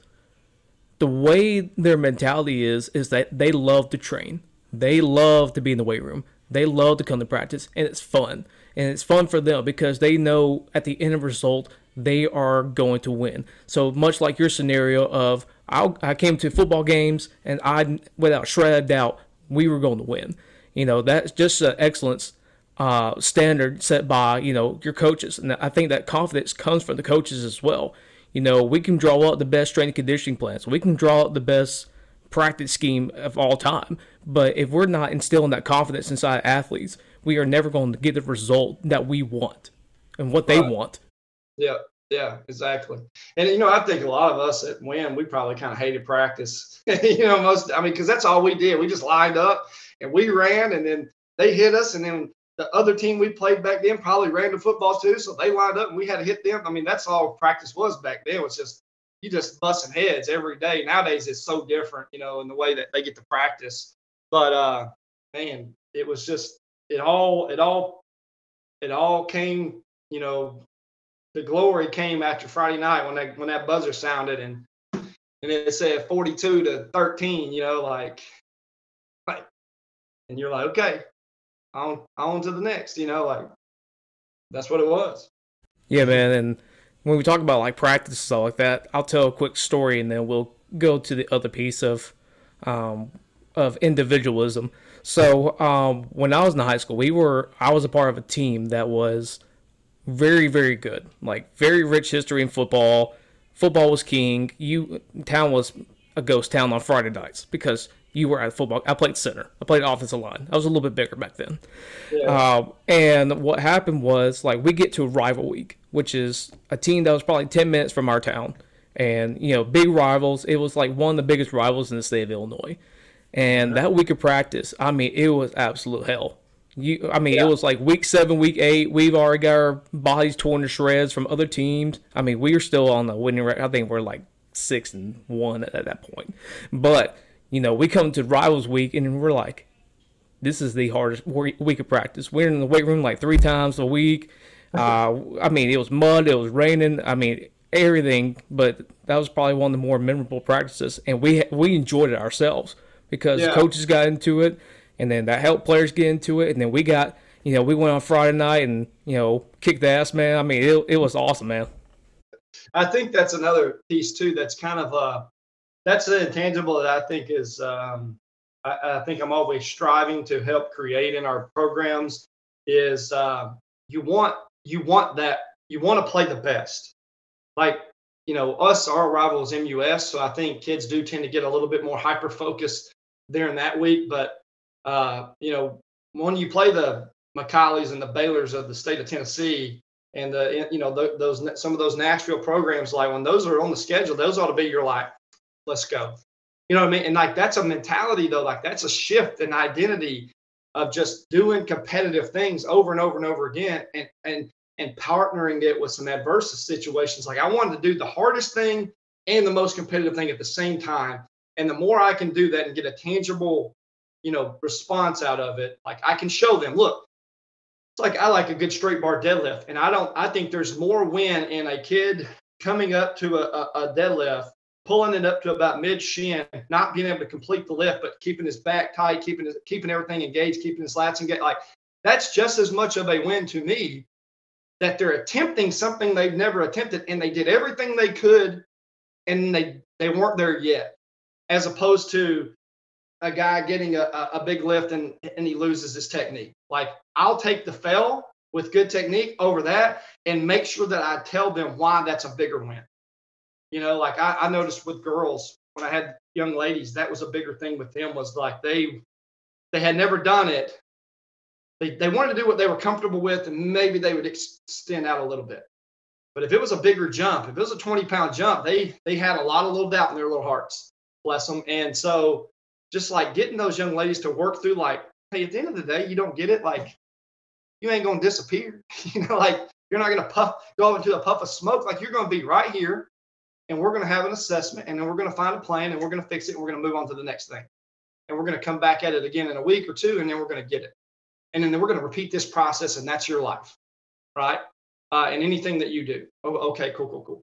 Speaker 2: the way their mentality is is that they love to train. They love to be in the weight room. They love to come to practice, and it's fun. And it's fun for them because they know at the end of result they are going to win. So much like your scenario of I, I came to football games and I, without shred of doubt, we were going to win. You know that's just an excellence uh, standard set by you know your coaches, and I think that confidence comes from the coaches as well. You know we can draw up the best training conditioning plans. We can draw up the best practice scheme of all time. But if we're not instilling that confidence inside athletes, we are never going to get the result that we want and what they right. want.
Speaker 3: Yeah, yeah, exactly. And you know, I think a lot of us at Wynne, we probably kind of hated practice. you know, most I mean, because that's all we did. We just lined up and we ran, and then they hit us, and then the other team we played back then probably ran the football too, so they lined up and we had to hit them. I mean, that's all practice was back then. It was just you just busting heads every day. Nowadays it's so different, you know, in the way that they get to practice. But uh man, it was just it all it all it all came, you know, the glory came after Friday night when that when that buzzer sounded and and it said 42 to 13, you know, like like and you're like, okay, on on to the next, you know, like that's what it was.
Speaker 2: Yeah, man, and when we talk about like practice stuff like that, I'll tell a quick story and then we'll go to the other piece of um, of individualism. So um, when I was in high school, we were I was a part of a team that was very very good, like very rich history in football. Football was king. You town was a ghost town on Friday nights because you were at football. I played center. I played offensive line. I was a little bit bigger back then. Yeah. Uh, and what happened was like we get to a rival week, which is a team that was probably ten minutes from our town, and you know big rivals. It was like one of the biggest rivals in the state of Illinois. And that week of practice, I mean, it was absolute hell. You, I mean, yeah. it was like week seven, week eight. We've already got our bodies torn to shreds from other teams. I mean, we are still on the winning record. I think we're like six and one at, at that point. But you know, we come to rivals week and we're like, this is the hardest week of practice. We're in the weight room like three times a week. Uh, I mean, it was mud, it was raining. I mean, everything. But that was probably one of the more memorable practices, and we we enjoyed it ourselves because yeah. coaches got into it, and then that helped players get into it, and then we got. You know, we went on Friday night and you know kicked ass, man. I mean, it, it was awesome, man.
Speaker 3: I think that's another piece too. That's kind of uh, that's the intangible that I think is um, I, I, think I'm always striving to help create in our programs is uh, you want you want that you want to play the best. Like you know us, our rival is MUS, so I think kids do tend to get a little bit more hyper focused during that week. But uh, you know when you play the McCallies and the Baylors of the state of Tennessee, and the you know those some of those Nashville programs, like when those are on the schedule, those ought to be your like let's go. You know what I mean? And like that's a mentality though, like that's a shift in identity of just doing competitive things over and over and over again and and and partnering it with some adverse situations. Like I wanted to do the hardest thing and the most competitive thing at the same time. And the more I can do that and get a tangible, you know, response out of it, like I can show them, look, it's like I like a good straight bar deadlift. And I don't I think there's more win in a kid coming up to a, a, a deadlift pulling it up to about mid shin, not being able to complete the lift, but keeping his back tight, keeping his, keeping everything engaged, keeping his lats engaged. Like that's just as much of a win to me that they're attempting something they've never attempted and they did everything they could and they they weren't there yet, as opposed to a guy getting a, a big lift and, and he loses his technique. Like I'll take the fail with good technique over that and make sure that I tell them why that's a bigger win. You know, like I, I noticed with girls when I had young ladies, that was a bigger thing with them was like they they had never done it. They, they wanted to do what they were comfortable with, and maybe they would extend out a little bit. But if it was a bigger jump, if it was a 20 pound jump, they they had a lot of little doubt in their little hearts. Bless them. And so just like getting those young ladies to work through like, hey, at the end of the day, you don't get it, like you ain't gonna disappear. you know, like you're not gonna puff go into a puff of smoke. Like you're gonna be right here and we're to have an assessment and then we're to find a plan and we're to fix it and we're to move on to the next thing and we're to come back at it again in a week or two and then we're to get it and then we're to repeat this process and that's your life right uh, and anything that you do oh, okay cool cool cool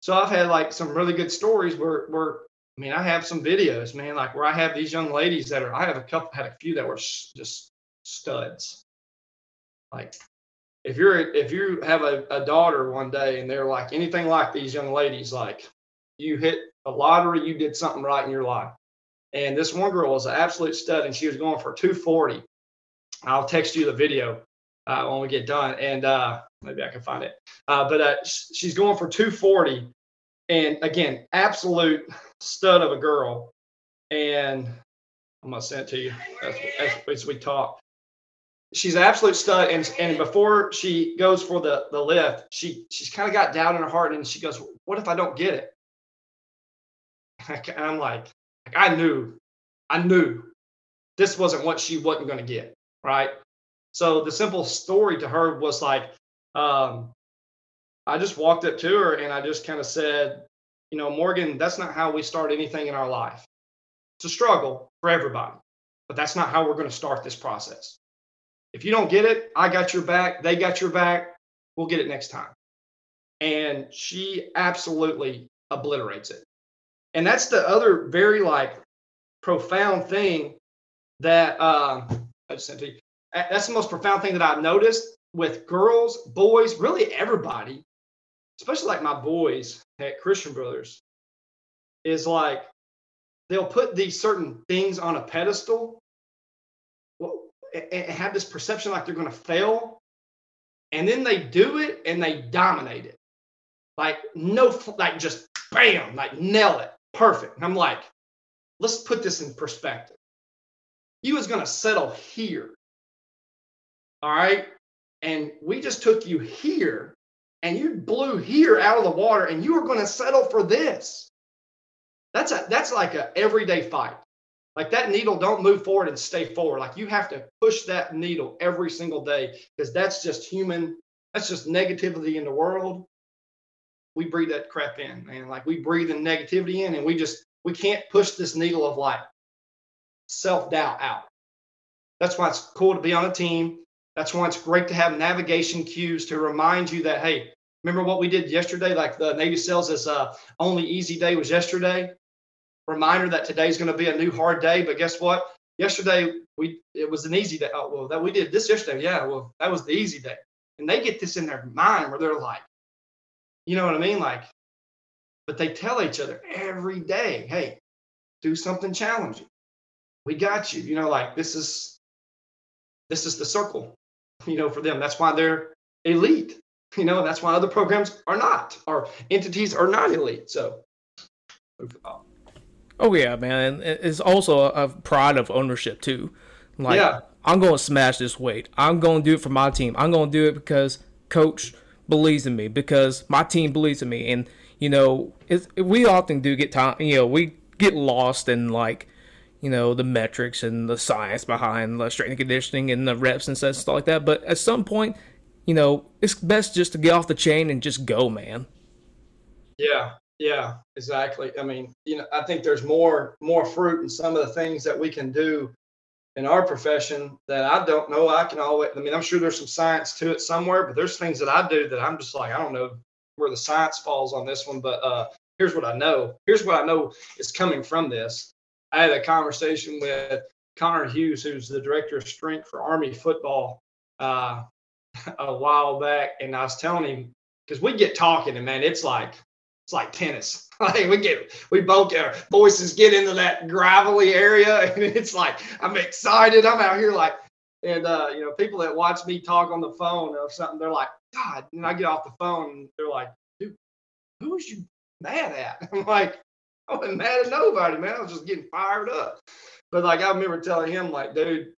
Speaker 3: so i've had like some really good stories where where I mean, I have some videos, man, like where I have these young ladies that are, I have a couple, had a few that were just studs. Like, if you're, if you have a, a daughter one day and they're like anything like these young ladies, like you hit a lottery, you did something right in your life. And this one girl was an absolute stud and she was going for 240. I'll text you the video uh, when we get done. And uh, maybe I can find it. Uh, but uh, she's going for 240. And again, absolute stud of a girl. And I'm to send it to you as, we talk. She's an absolute stud. And, and before she goes for the, the lift, she she's kind of got doubt in her heart. And she goes, What if I don't get it? And I'm like, I knew, I knew this wasn't what she wasn't to get. Right. So the simple story to her was like, um, I just walked up to her and I just kind of said, you know, Morgan, that's not how we start anything in our life. It's a struggle for everybody, but that's not how we're going to start this process. If you don't get it, I got your back. They got your back. We'll get it next time. And she absolutely obliterates it. And that's the other very like profound thing that uh, I just sent to you. That's the most profound thing that I've noticed with girls, boys, really everybody, especially like my boys at Christian Brothers, is like they'll put these certain things on a pedestal and have this perception like they're going to fail. And then they do it and they dominate it. Like, no, like just bam, like nail it. Perfect. And I'm like, let's put this in perspective. You was going to settle here. All right. And we just took you here and you blew here out of the water and you were going to settle for this. That's a that's like a everyday fight. Like that needle don't move forward and stay forward. Like you have to push that needle every single day because that's just human. That's just negativity in the world. We breathe that crap in, man. Like we breathe the negativity in and we just we can't push this needle of like self-doubt out. That's why it's cool to be on a team. That's why it's great to have navigation cues to remind you that, hey, remember what we did yesterday? Like the Navy SEALs is uh, only easy day was yesterday. Reminder that today's going to be a new hard day. But guess what? Yesterday we it was an easy day. Oh, well, that we did this yesterday. Yeah, well, that was the easy day. And they get this in their mind where they're like, you know what I mean? Like, but they tell each other every day, hey, do something challenging. We got you. You know, like this is this is the circle you know, for them. That's why they're elite. You know, that's why other programs are not, or entities are not elite. So,
Speaker 2: oh yeah, man, it's also a pride of ownership too. Like, yeah. I'm going to smash this weight. I'm going to do it for my team. I'm going to do it because coach believes in me, because my team believes in me, and you know, we often do get time. You know, we get lost in like you know, the metrics and the science behind the strength and conditioning and the reps and stuff like that. But at some point, you know, it's best just to get off the chain and just go, man.
Speaker 3: Yeah, yeah, exactly. I mean, you know, I think there's more more fruit in some of the things that we can do in our profession that I don't know. I can always. I mean, I'm sure there's some science to it somewhere, but there's things that I do that I'm just like, I don't know where the science falls on this one. But uh, here's what I know. Here's what I know is coming from this I had a conversation with Connor Hughes, who's the director of strength for Army football, uh, a while back, and I was telling him because we get talking, and man, it's like it's like tennis. like we get we both our voices get into that gravelly area, and it's like I'm excited. I'm out here like, and uh, you know, people that watch me talk on the phone or something, they're like, God, and I get off the phone, and they're like, dude, who's you mad at? I'm like, I wasn't mad at nobody, man. I was just getting fired up. But like I remember telling him, like, dude,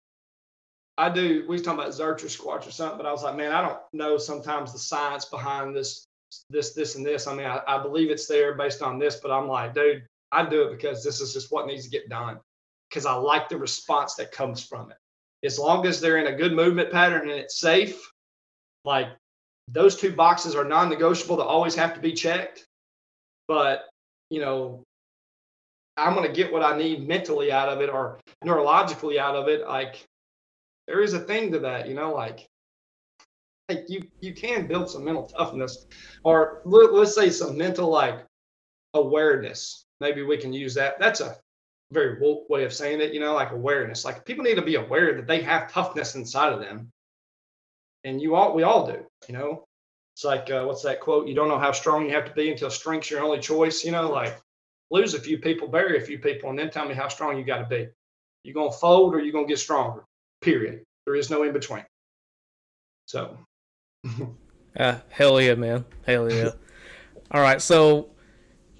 Speaker 3: I do. We was talking about Zercher squats or something, but I was like, man, I don't know sometimes the science behind this, this, this, and this. I mean, I, I believe it's there based on this, but I'm like, dude, I do it because this is just what needs to get done. Because I like the response that comes from it. As long as they're in a good movement pattern and it's safe, like those two boxes are non-negotiable to always have to be checked. But you know, I'm going to get what I need mentally out of it or neurologically out of it. Like there is a thing to that, you know, like, like you, you can build some mental toughness or let, us say some mental, like awareness. Maybe we can use that. That's a very woke way of saying it, you know, like awareness. Like people need to be aware that they have toughness inside of them. And you all, we all do, you know. It's like, uh, what's that quote? You don't know how strong you have to be until strength's your only choice, you know, like lose a few people, bury a few people, and then tell me how strong you got to be. You're going to fold or you're going to get stronger, period. There is no in between. So.
Speaker 2: uh, hell yeah, man. Hell yeah. All right. So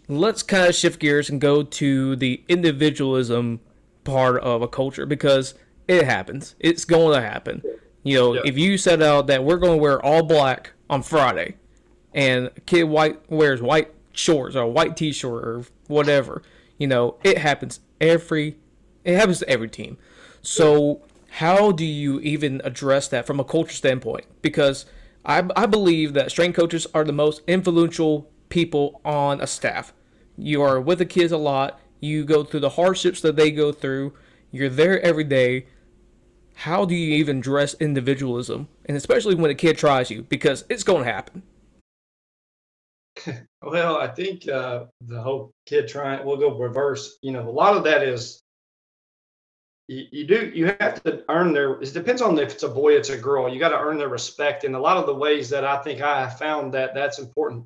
Speaker 2: let's kind of shift gears and go to the individualism part of a culture because it happens. It's going to happen. You know, yeah. if you set out that we're going to wear all black on Friday and a kid white wears white shorts or a white t-shirt or whatever, you know, it happens every it happens to every team. So how do you even address that from a culture standpoint? Because I, I believe that strength coaches are the most influential people on a staff. You are with the kids a lot. You go through the hardships that they go through. You're there every day. How do you even address individualism? And especially when a kid tries you, because it's going to happen.
Speaker 3: Well, I think uh, the whole kid trying, we'll go reverse. You know, a lot of that is you, do you have to earn their it depends on if it's a boy it's a girl you got to earn their respect and a lot of the ways that i think i found that that's important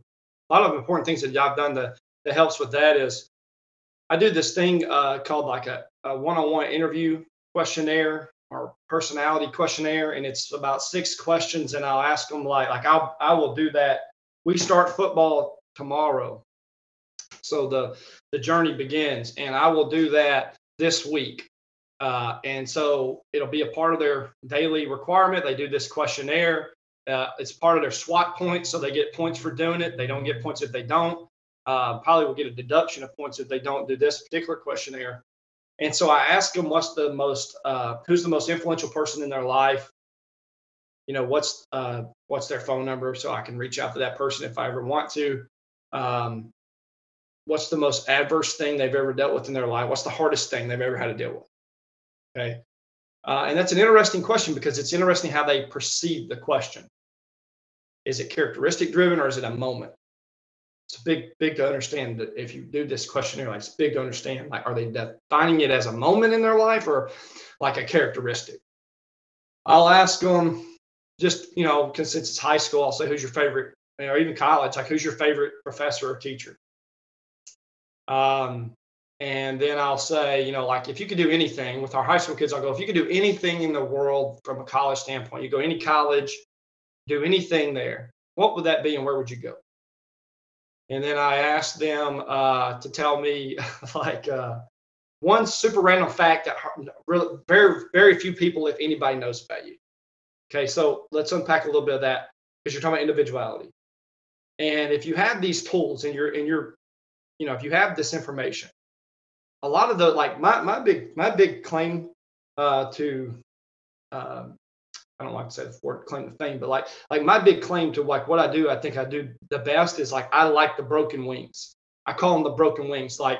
Speaker 3: a lot of important things that i've done that, that helps with that is i do this thing uh, called like a, a one-on-one interview questionnaire or personality questionnaire and it's about six questions and i'll ask them like like i'll i will do that we start football tomorrow so the the journey begins and i will do that this week uh, and so it'll be a part of their daily requirement. They do this questionnaire. Uh, it's part of their SWAT points, so they get points for doing it. They don't get points if they don't. Uh, probably will get a deduction of points if they don't do this particular questionnaire. And so I ask them, what's the most, uh, who's the most influential person in their life? You know, what's uh, what's their phone number so I can reach out to that person if I ever want to. Um, what's the most adverse thing they've ever dealt with in their life? What's the hardest thing they've ever had to deal with? Okay. Uh, and that's an interesting question because it's interesting how they perceive the question. Is it characteristic driven or is it a moment? It's big, big to understand that if you do this questionnaire, like it's big to understand. Like, are they defining it as a moment in their life or like a characteristic? I'll ask them just, you know, because since it's high school, I'll say, who's your favorite, or even college, like who's your favorite professor or teacher? Um, and then I'll say, you know, like if you could do anything with our high school kids, I'll go, if you could do anything in the world from a college standpoint, you go any college, do anything there, what would that be and where would you go? And then I asked them uh, to tell me like uh, one super random fact that really, very, very few people, if anybody, knows about you. Okay, so let's unpack a little bit of that because you're talking about individuality. And if you have these tools and you're, and you're, you know, if you have this information, a lot of the like my my big my big claim uh, to uh, I don't like to say the word claim to fame, but like like my big claim to like what I do, I think I do the best is like I like the broken wings. I call them the broken wings, like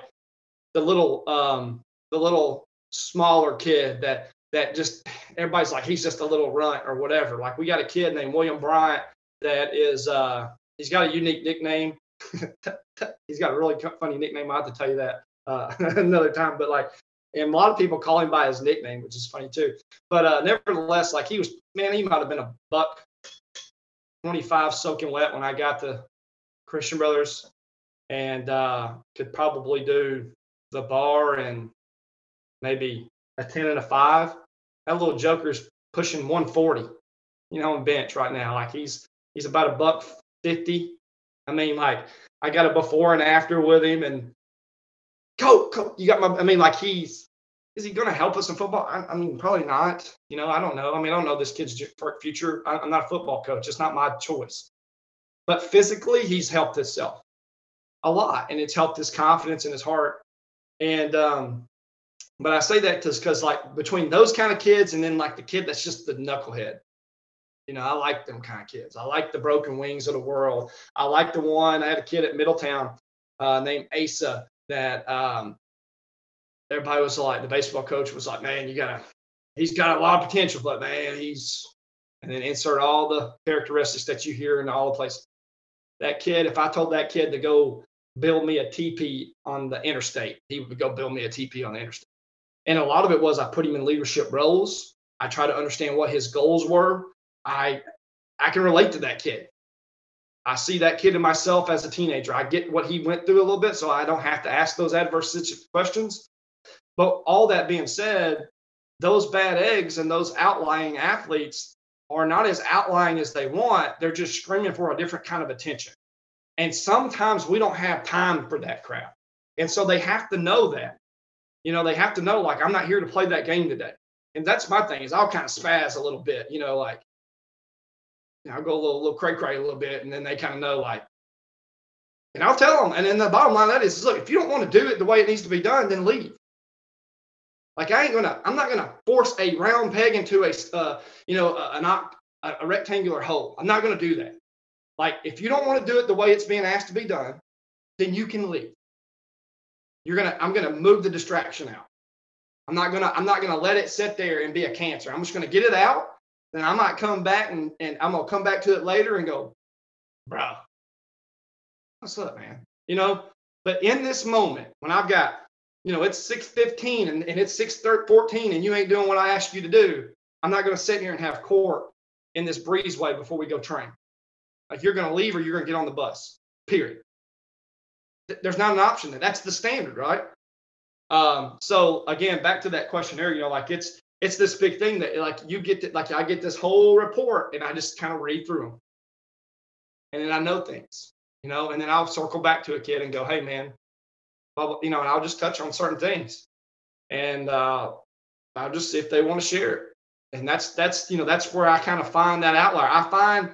Speaker 3: the little um the little smaller kid that that just everybody's like he's just a little runt or whatever. Like we got a kid named William Bryant that is uh he's got a unique nickname. he's got a really funny nickname. I have to tell you that uh, another time. But like, and a lot of people call him by his nickname, which is funny too. But uh, nevertheless, like he was, man, he might have been a buck 25 soaking wet when I got to Christian Brothers and uh, could probably do the bar and maybe a 10 and a five. That little joker's pushing 140, you know, on bench right now. Like he's he's about a buck 50. I mean, like I got a before and after with him, and coach, you got my. I mean, like he's is he going to help us in football? I, I, mean, probably not. You know, I don't know. I mean, I don't know this kid's future. I, I'm not a football coach. It's not my choice. But physically, he's helped himself a lot, and it's helped his confidence in his heart. And um, but I say that because like between those kind of kids and then like the kid that's just the knucklehead. You know, I like them kind of kids. I like the broken wings of the world. I like the one. I had a kid at Middletown uh, named Asa that um, everybody was like, the baseball coach was like, man, you gotta, he's got a lot of potential, but man, he's, and then insert all the characteristics that you hear in all the places. That kid, if I told that kid to go build me a TP on the interstate. He would go build me a TP on the interstate. And a lot of it was I put him in leadership roles. I try to understand what his goals were. I I can relate to that kid. I see that kid in myself as a teenager. I get what he went through a little bit, so I don't have to ask those adverse questions. But all that being said, those bad eggs and those outlying athletes are not as outlying as they want. They're just screaming for a different kind of attention. And sometimes we don't have time for that crap. And so they have to know that. You know, they have to know, like, I'm not here to play that game today. And that's my thing is I'll kind of spaz a little bit, you know, like, you know, I'll go a little, little cray cray a little bit. And then they kind of know, like, and I'll tell them. And then the bottom line of that is, look, if you don't want to do it the way it needs to be done, then leave. Like I ain't gonna, I'm not gonna force a round peg into a, uh, you know, a, rectangular hole. I'm not gonna do that. Like, if you don't want to do it the way it's being asked to be done, then you can leave. You're gonna, I'm gonna move the distraction out. I'm not gonna, I'm not gonna let it sit there and be a cancer. I'm just gonna get it out. Then I might come back and, and I'm gonna come back to it later and go, bro, what's up, man? You know, but in this moment, when I've got, you know, it's 6:15 and, and it's 6:14 and you ain't doing what I asked you to do, I'm not gonna sit here and have court in this breezeway before we go train. Like you're to leave or you're to get on the bus. Period. There's not an option. There. That's the standard, right? Um, so again, back to that questionnaire. You know, like it's it's this big thing that like you get to, like I get this whole report and I just kind of read through them, and then I know things. You know, and then I'll circle back to a kid and go, "Hey, man," you know, and I'll just touch on certain things, and uh, I'll just if they want to share it and that's that's you know that's where I kind of find that outlier. I find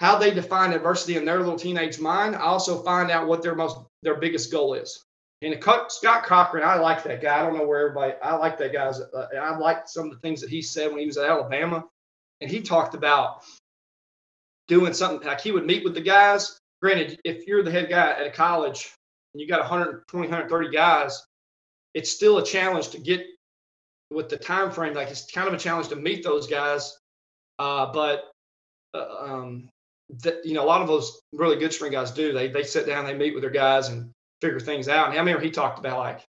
Speaker 3: how they define adversity in their little teenage mind. I also find out what their most their biggest goal is. And Scott Cochran, I like that guy. I don't know where everybody. I like that guy's. Uh, I like some of the things that he said when he was at Alabama, and he talked about doing something like he would meet with the guys. Granted, if you're the head guy at a college and you got 120, 130 guys, it's still a challenge to get with the time frame. Like it's kind of a challenge to meet those guys. Uh, but uh, um, that you know a lot of those really good string guys do. They they sit down, they meet with their guys and figure things out. And I remember he talked about like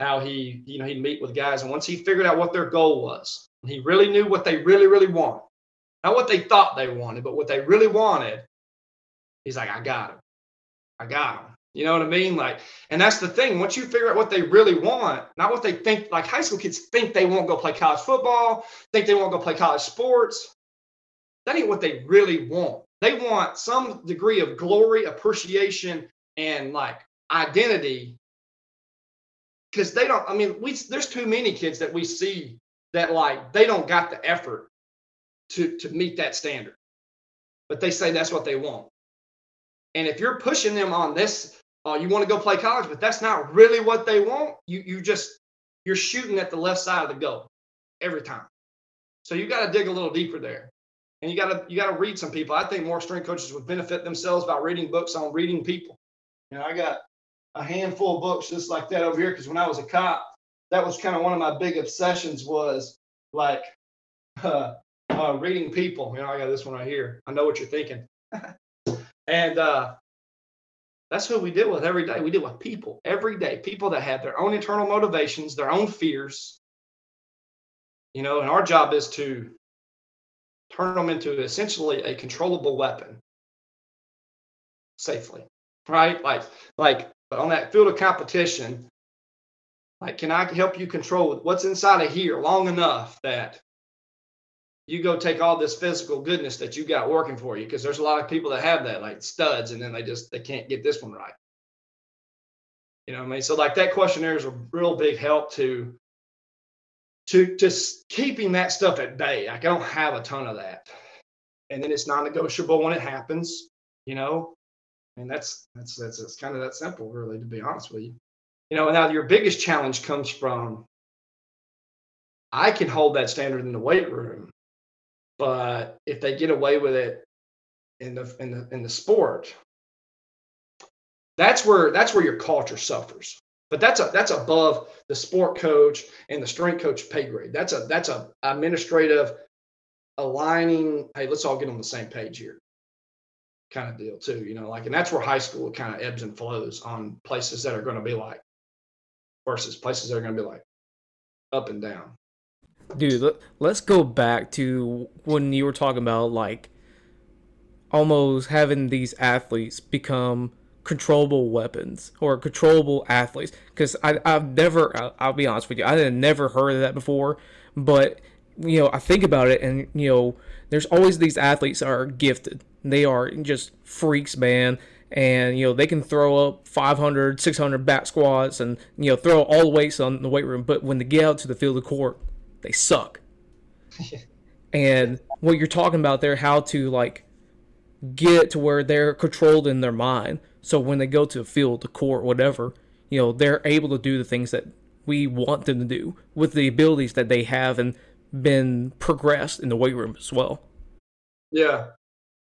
Speaker 3: how he you know he'd meet with guys, and once he figured out what their goal was, he really knew what they really really want, not what they thought they wanted, but what they really wanted. He's like, I got him, I got him. You know what I mean? Like, and that's the thing. Once you figure out what they really want, not what they think, like high school kids think they won't go play college football, think they won't go play college sports. That ain't what they really want. They want some degree of glory, appreciation, and like identity. Because they don't, I mean, we there's too many kids that we see that like they don't got the effort to to meet that standard. But they say that's what they want. And if you're pushing them on this, uh, you want to go play college, but that's not really what they want. You you just you're shooting at the left side of the goal every time. So you got to dig a little deeper there and you got to you got to read some people. I think more strength coaches would benefit themselves by reading books on reading people. You know, I got a handful of books just like that over here because when I was a cop, that was kind of one of my big obsessions was like uh, uh, reading people. You know, I got this one right here. I know what you're thinking, and uh, that's who we deal with every day. We deal with people every day. People that have their own internal motivations, their own fears. You know, and our job is to turn them into essentially a controllable weapon safely, right? Like, like, but on that field of competition, like, can I help you control what's inside of here long enough that you go take all this physical goodness that you got working for you? Because there's a lot of people that have that, like studs, and then they just they can't get this one right. You know what I mean? So like that questionnaire is a real big help to to just keeping that stuff at bay. Like I don't have a ton of that. And then it's non-negotiable when it happens, you know. And that's that's that's it's kind of that simple, really, to be honest with you. You know, now your biggest challenge comes from I can hold that standard in the weight room, but if they get away with it in the in the in the sport, that's where that's where your culture suffers. But that's a that's above the sport coach and the strength coach pay grade. That's a that's a administrative aligning. Hey, let's all get on the same page here. kind of deal too. You know, like, and that's where high school kind of ebbs and flows on places that are going to be like versus places that are going to be like up and down.
Speaker 2: Dude, let's go back to when you were talking about like almost having these athletes become controllable weapons or controllable athletes. Because I've never I'll be honest with you I had never heard of that before. But you know I think about it and you know there's always these athletes that are gifted. They are just freaks man. And you know they can throw up 500 600 back squats and you know throw all the weights on the weight room. But when they get out to the field of court they suck. And what you're talking about there how to like get to where they're controlled in their mind so when they go to the field the court whatever you know they're able to do the things that we want them to do with the abilities that they have and been progressed in the weight room as well
Speaker 3: yeah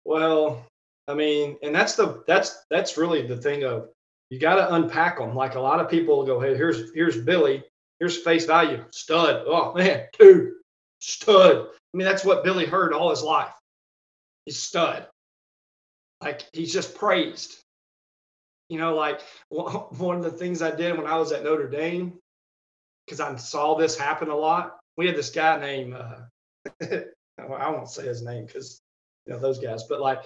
Speaker 3: well I mean, and that's the that's that's really the thing of you got to unpack them. Like a lot of people go, hey, here's here's Billy, here's face value, stud. Oh man, dude, stud. I mean, that's what Billy heard all his life. He's stud. Like he's just praised. You know, like one of the things I did when I was at Notre Dame, because I saw this happen a lot. We had this guy named uh, I won't say his name because you know those guys, but like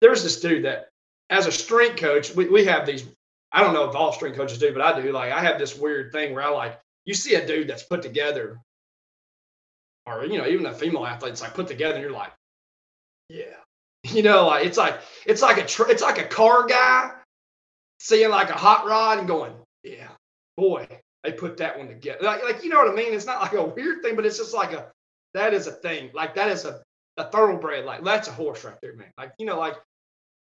Speaker 3: there's this dude that, as a strength coach, we, we have these. I don't know if all strength coaches do, but I do. Like I have this weird thing where I like you see a dude that's put together, or you know even a female athlete's like put together, and you're like, yeah, you know, like it's like it's like a tr- it's like a car guy seeing like a hot rod and going, yeah, boy, they put that one together. Like, like you know what I mean? It's not like a weird thing, but it's just like a that is a thing. Like that is a a thoroughbred. Like that's a horse right there, man. Like you know, like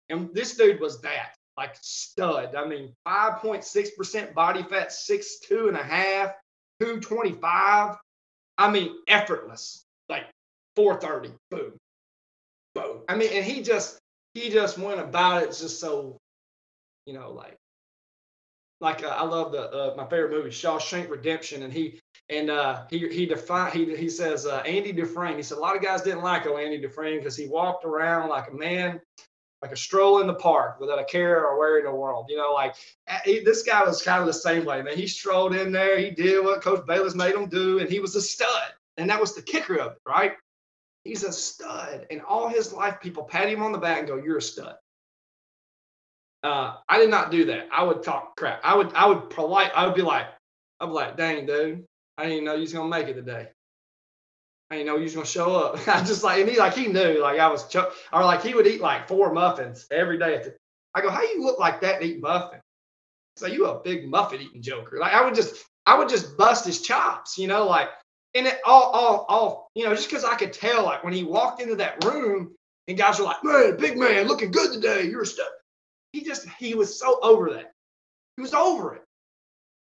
Speaker 3: and this dude was that, like stud. I mean, 5.6% body fat, six two and a half, 225. I mean, effortless. Like 430. Boom. Boom. I mean, and he just he just went about it just so, you know, like like uh, I love the uh, my favorite movie Shawshank Redemption, and he and uh, he he defined he he says uh, Andy Dufresne. He said a lot of guys didn't like oh Andy Dufresne because he walked around like a man like a stroll in the park without a care or worry in the world. You know, like he, this guy was kind of the same way, man. He strolled in there, he did what Coach Balis made him do, and he was a stud. And that was the kicker of it, right? He's a stud. And all his life, people pat him on the back and go, You're a stud. Uh, I did not do that. I would talk crap. I would, I would polite, I would be like, I'd be like, dang, dude, I didn't know you was gonna make it today. I didn't know you was gonna show up. I just like, and he like he knew like I was, ch- or like he would eat like four muffins every day. The, I go, how you look like that and eat muffin? So you a big muffin eating joker. Like I would just, I would just bust his chops, you know, like, and it all, all, all, you know, just because I could tell, like when he walked into that room and guys were like, man, big man, looking good today. You're a stud. He just, he was so over that. He was over it,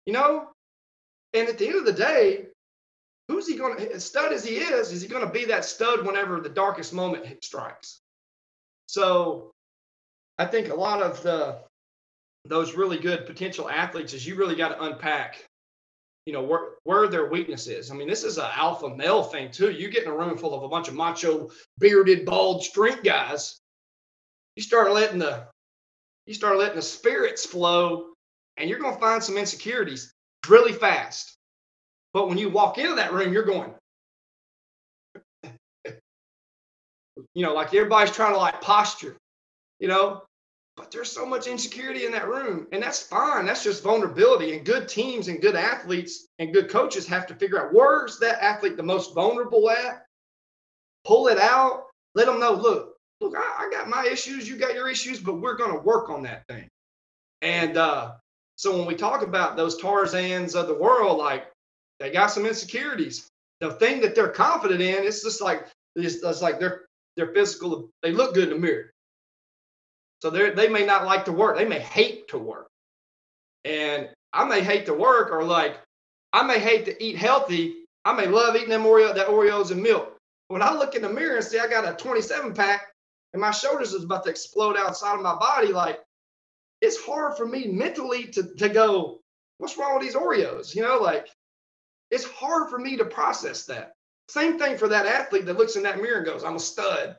Speaker 3: you know. And at the end of the day, who's he going to, stud as he is, is he going to be that stud whenever the darkest moment strikes? So I think a lot of the, those really good potential athletes is you really got to unpack, you know, where, where their weakness is. I mean, this is an alpha male thing too. You get in a room full of a bunch of macho, bearded, bald, strength guys. You start letting the, you start letting the spirits flow, and you're going to find some insecurities really fast. But when you walk into that room, you're going, you know, like everybody's trying to like posture, you know, but there's so much insecurity in that room. And that's fine. That's just vulnerability. And good teams and good athletes and good coaches have to figure out where's that athlete the most vulnerable at, pull it out, let them know, look, look, I, I got my issues, you got your issues, but we're going to work on that thing. And uh, so when we talk about those Tarzans of the world, like they got some insecurities. The thing that they're confident in, it's just like it's, it's like they're they're physical. They look good in the mirror. So they they may not like to work. They may hate to work. And I may hate to work, or like I may hate to eat healthy. I may love eating them Oreo that Oreos and milk. When I look in the mirror and see I got a 27 pack and my shoulders is about to explode outside of my body, like it's hard for me mentally to to go, what's wrong with these Oreos? You know, like it's hard for me to process that. Same thing for that athlete that looks in that mirror and goes, I'm a stud.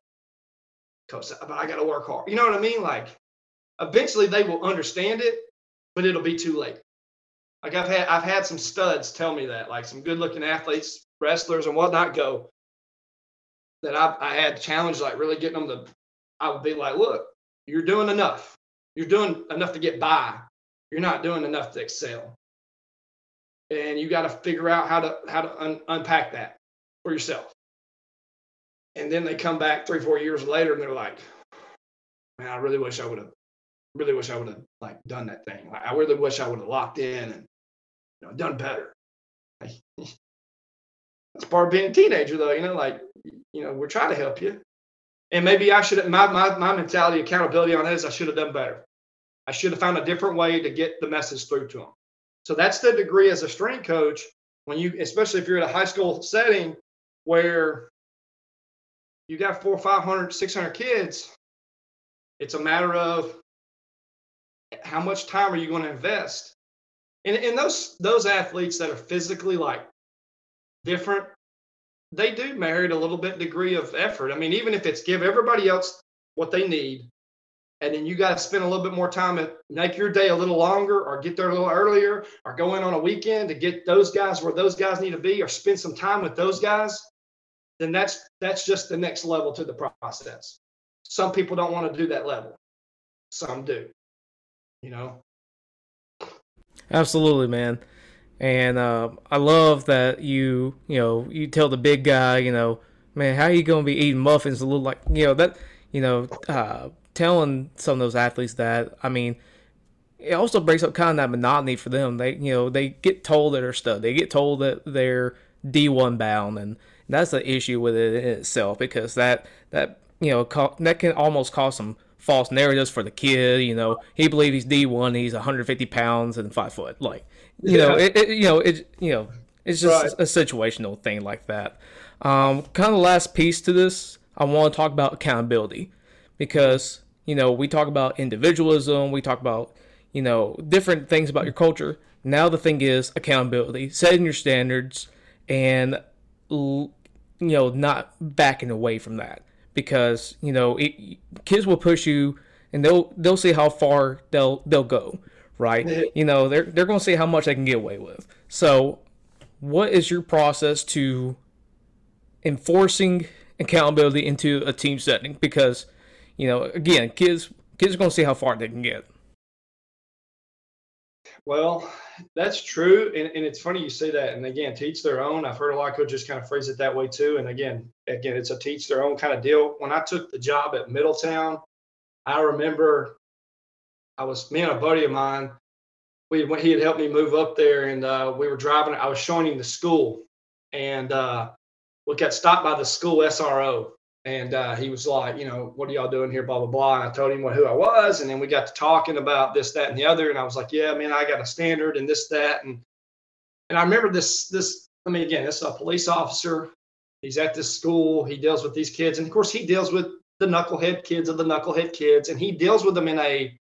Speaker 3: coach, uh, but I got to work hard. You know what I mean? Like, eventually they will understand it, but it'll be too late. Like I've had, I've had some studs tell me that, like some good-looking athletes, wrestlers, and whatnot, go that I've, I had challenged, like really getting them to. I would be like, look, you're doing enough. You're doing enough to get by. You're not doing enough to excel. And you got to figure out how to how to un- unpack that for yourself. And then they come back three, four years later, and they're like, "Man, I really wish I would have, really wish I would have like done that thing. Like, I really wish I would have locked in and you know done better." Like, that's part of being a teenager, though. You know, like you know, we're trying to help you. And maybe I should my my my mentality accountability on that is I should have done better. I should have found a different way to get the message through to them. So that's the degree as a strength coach when you especially if you're at a high school setting where you got four, 500, 600 kids, it's a matter of how much time are you going to invest? And, and those those athletes that are physically like different they do merit a little bit degree of effort. I mean, even if it's give everybody else what they need, and then you got to spend a little bit more time make your day a little longer, or get there a little earlier, or go in on a weekend to get those guys where those guys need to be, or spend some time with those guys. Then that's that's just the next level to the process. Some people don't want to do that level. Some do. You know.
Speaker 2: Absolutely, man. And uh, I love that you, you know, you tell the big guy, you know, man, how you to be eating muffins? A little like, you know, that, you know, uh, telling some of those athletes that, I mean, it also breaks up kind of that monotony for them. They, you know, they get told that they're stud. They get told that they're D1 bound, and that's the issue with it in itself because that that you know that can almost cause some false narratives for the kid. You know, he believes he's D1, he's 150 pounds and five foot. Like, you yeah. know, it, it, you know, it, you know, it's just right. a situational thing like that. Um, kind of last piece to this, I want to talk about accountability because you know we talk about individualism, we talk about you know different things about your culture. Now the thing is accountability, setting your standards, and you know not backing away from that because you know it, kids will push you and they'll they'll see how far they'll they'll go right? You know they're they're going to see how much they can get away with. So what is your process to enforcing accountability into a team setting? Because you know again kids kids are going to see how far they can get.
Speaker 3: Well that's true and, and it's funny you say that and again teach their own. I've heard a lot of coaches kind of phrase it that way too and again again it's a teach their own kind of deal. When i took the job at middletown i remember i was me and a buddy of mine we he had helped me move up there and uh, we were driving i was showing him the school and uh, we got stopped by the school sro and uh, he was like, you know, what are y'all doing here? Blah blah blah. And I told him what who I was, and then we got to talking about this, that, and the other. And I was like, yeah, man, I got a standard and this, that, and and I remember this this. I mean, again, this is a police officer. He's at this school. He deals with these kids, and of course, he deals with the knucklehead kids of the knucklehead kids, and he deals with them in a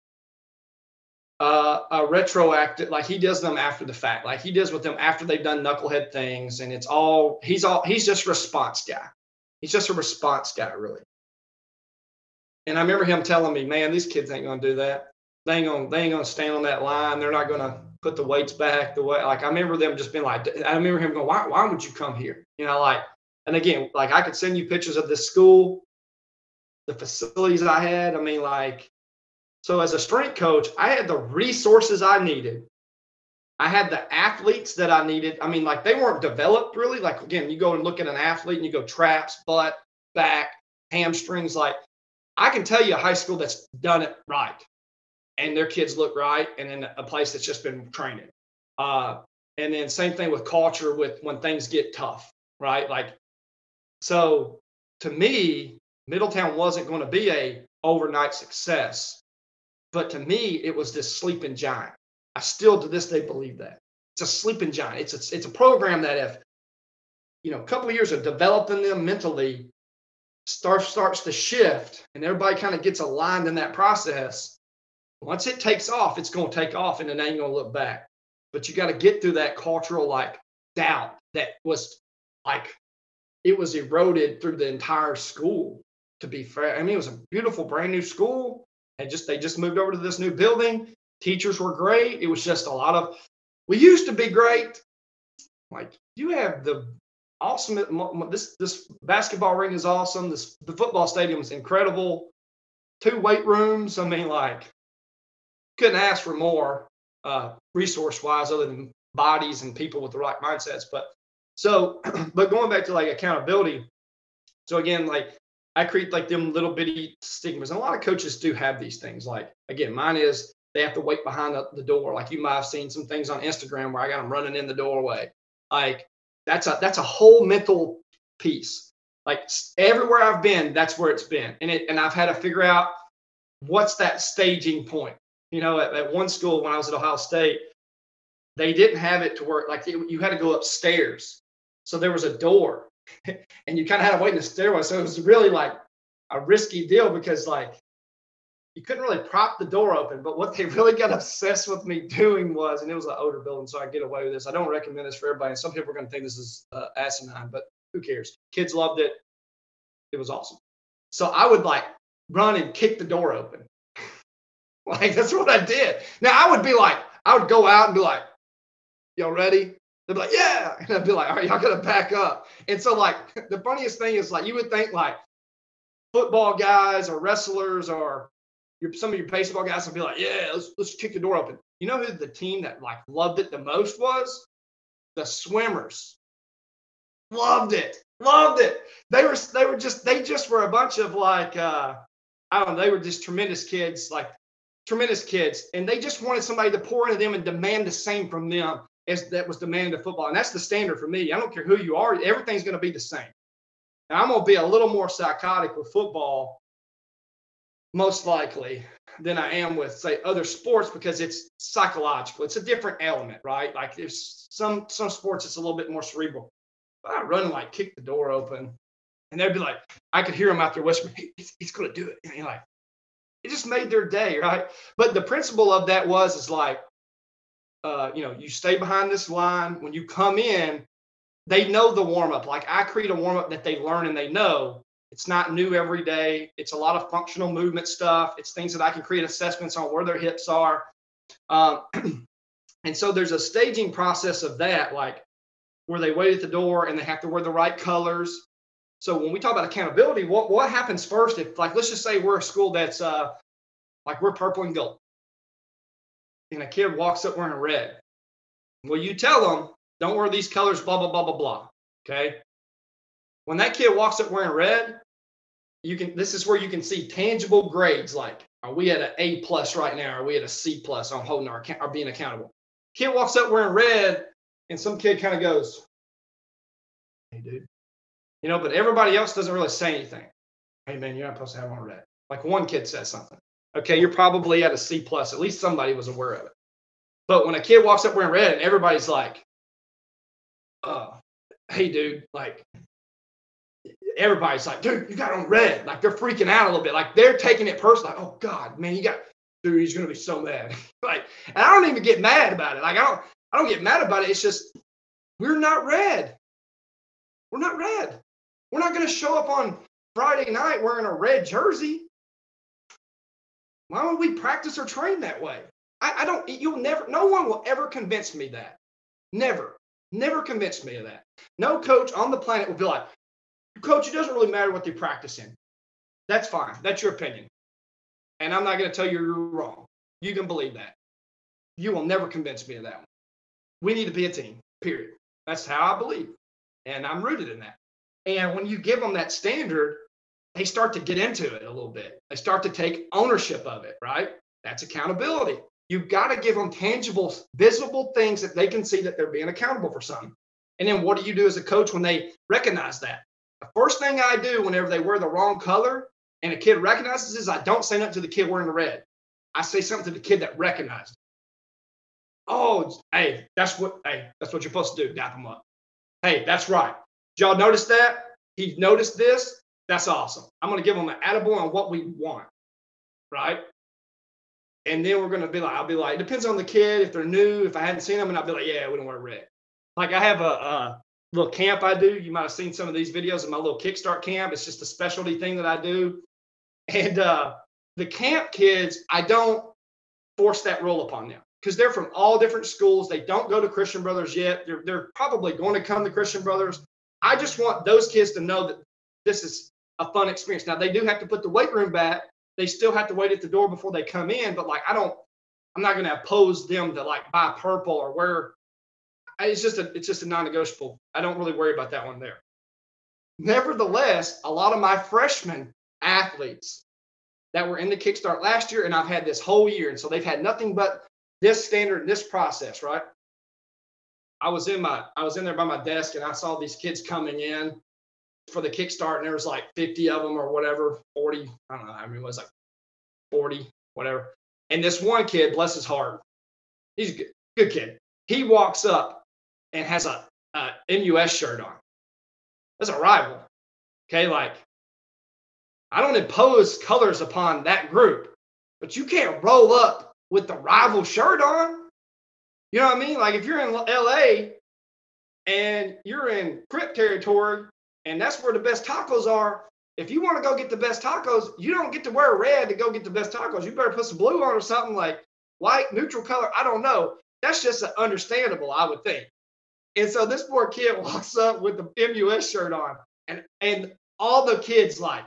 Speaker 3: uh, a retroactive, like he does them after the fact, like he does with them after they've done knucklehead things, and it's all he's all he's just response guy. He's just a response guy, really. And I remember him telling me, "Man, these kids ain't gonna do that. They ain't gonna they ain't gonna stand on that line. They're not gonna put the weights back the way." Like I remember them just being like, I remember him going, "Why why would you come here?" You know, like. And again, like I could send you pictures of this school, the facilities I had. I mean, like, so as a strength coach, I had the resources I needed I had the athletes that I needed. I mean, like they weren't developed really. Like again, you go and look at an athlete and you go traps, butt, back, hamstrings. Like I can tell you a high school that's done it right, and their kids look right, and then a place that's just been training. Uh, and then same thing with culture with when things get tough, right? Like so to me, Middletown wasn't going to be a overnight success, but to me, it was this sleeping giant I still to this day believe that. It's a sleeping giant. It's a, it's a program that if, you know, a couple of years of developing them mentally start, starts to shift and everybody kind of gets aligned in that process, once it takes off, it's going to take off and then ain't going to look back. But you got to get through that cultural like doubt that was like, it was eroded through the entire school. to be fair. I mean, it was a beautiful, brand new school. And just they just moved over to this new building. Teachers were great. It was just a lot of we used to be great. Like you have the awesome this this basketball ring is awesome. This the football stadium is incredible. Two weight rooms. I mean, like couldn't ask for more uh, resource wise other than bodies and people with the right mindsets. But so, but going back to like accountability. So again, like I create like them little bitty stigmas. And a lot of coaches do have these things. Like again, mine is they have to wait behind the, the door. Like you might have seen some things on Instagram where I got them running in the doorway. Like that's a that's a whole mental piece. Like everywhere I've been, that's where it's been. And it and I've had to figure out what's that staging point. You know, at, at one school when I was at Ohio State, they didn't have it to work. Like you had to go upstairs. So there was a door and you kind of had to wait in the stairway. So it was really like a risky deal because like you couldn't really prop the door open. But what they really got obsessed with me doing was, and it was an older building, so I get away with this. I don't recommend this for everybody. And some people are going to think this is uh, asinine, but who cares? Kids loved it. It was awesome. So I would like run and kick the door open. like that's what I did. Now I would be like, I would go out and be like, y'all ready? They'd be like, yeah. And I'd be like, all right, y'all gotta back up. And so like the funniest thing is like you would think like football guys or wrestlers or your, some of your baseball guys would be like, yeah, let's let's kick the door open. You know who the team that like loved it the most was? The swimmers. Loved it. Loved it. They were they were just they just were a bunch of like uh I don't know, they were just tremendous kids, like tremendous kids. And they just wanted somebody to pour into them and demand the same from them as that was demanded of football. And that's the standard for me. I don't care who you are, everything's going to be the same. Now, I'm going to be a little more psychotic with football, most likely, than I am with, say, other sports because it's psychological. It's a different element, right? Like there's some some sports it's a little bit more cerebral. But I run and like kick the door open, and they'd be like, I could hear them out there whispering, he's, he's going to do it. And you're like, it just made their day, right? But the principle of that was is like uh, you know, you stay behind this line. When you come in, they know the warm up. Like I create a warm up that they learn and they know. It's not new every day. It's a lot of functional movement stuff. It's things that I can create assessments on where their hips are. Um, and so there's a staging process of that, like where they wait at the door and they have to wear the right colors. So when we talk about accountability, what what happens first if like let's just say we're a school that's uh like we're purple and gold and a kid walks up wearing red. Well, you tell them, don't wear these colors, blah, blah, blah, blah, blah. Okay. When that kid walks up wearing red, you can, this is where you can see tangible grades like, are we at an A plus right now? Are we at a C plus on holding our, account, are being accountable? Kid walks up wearing red, and some kid kind of goes, Hey, dude. You know, but everybody else doesn't really say anything. Hey, man, you're not supposed to have on red. Like one kid says something. Okay, you're probably at a C plus. At least somebody was aware of it. But when a kid walks up wearing red and everybody's like, uh, hey dude, like everybody's like, dude, you got on red. Like they're freaking out a little bit. Like they're taking it personally. Like, oh God, man, you got dude, he's gonna be so mad. like, and I don't even get mad about it. Like I don't I don't get mad about it. It's just we're not red. We're not red. We're not gonna show up on Friday night wearing a red jersey. Why would we practice or train that way? I, I don't, you'll never, no one will ever convince me that. Never, never convince me of that. No coach on the planet will be like, coach, it doesn't really matter what they practice in. That's fine. That's your opinion. And I'm not going to tell you you're wrong. You can believe that. You will never convince me of that one. We need to be a team, period. That's how I believe. And I'm rooted in that. And when you give them that standard, they start to get into it a little bit. They start to take ownership of it, right? That's accountability. You've got to give them tangible, visible things that they can see that they're being accountable for something. And then what do you do as a coach when they recognize that? The first thing I do whenever they wear the wrong color and a kid recognizes is I don't say nothing to the kid wearing the red. I say something to the kid that recognized. Oh, hey, that's what hey, that's what you're supposed to do. Dap him up. Hey, that's right. Did y'all notice that? He noticed this. That's awesome. I'm going to give them an attaboy on what we want, right? And then we're going to be like, I'll be like, it depends on the kid. If they're new, if I hadn't seen them, and I'll be like, yeah, we don't wear red. Like I have a, uh, little camp I do. You might have seen some of these videos of my little Kickstart camp. It's just a specialty thing that I do. And uh, the camp kids, I don't force that rule upon them because they're from all different schools. They don't go to Christian Brothers yet. They're, they're probably going to come to Christian Brothers. I just want those kids to know that this is a fun experience. Now, they do have to put the weight room back. They still have to wait at the door before they come in. But like, I don't, I'm not going to oppose them to like buy purple or wear. It's just a, it's just a non-negotiable. I don't really worry about that one there. Nevertheless, a lot of my freshman athletes that were in the kickstart last year, and I've had this whole year, and so they've had nothing but this standard, and this process, right? I was in my, I was in there by my desk, and I saw these kids coming in for the kickstart, and there was like 50 of them or whatever, 40. I don't know. I mean, it was like 40, whatever. And this one kid, bless his heart, he's a good, good kid. He walks up and has a, a MUS shirt on. That's a rival. Okay, like I don't impose colors upon that group, but you can't roll up with the rival shirt on. You know what I mean? Like if you're in LA and you're in Crip territory and that's where the best tacos are, if you want to go get the best tacos, you don't get to wear red to go get the best tacos. You better put some blue on or something like white, neutral color. I don't know. That's just understandable, I would think. And so this poor kid walks up with the MUS shirt on, and and all the kids like,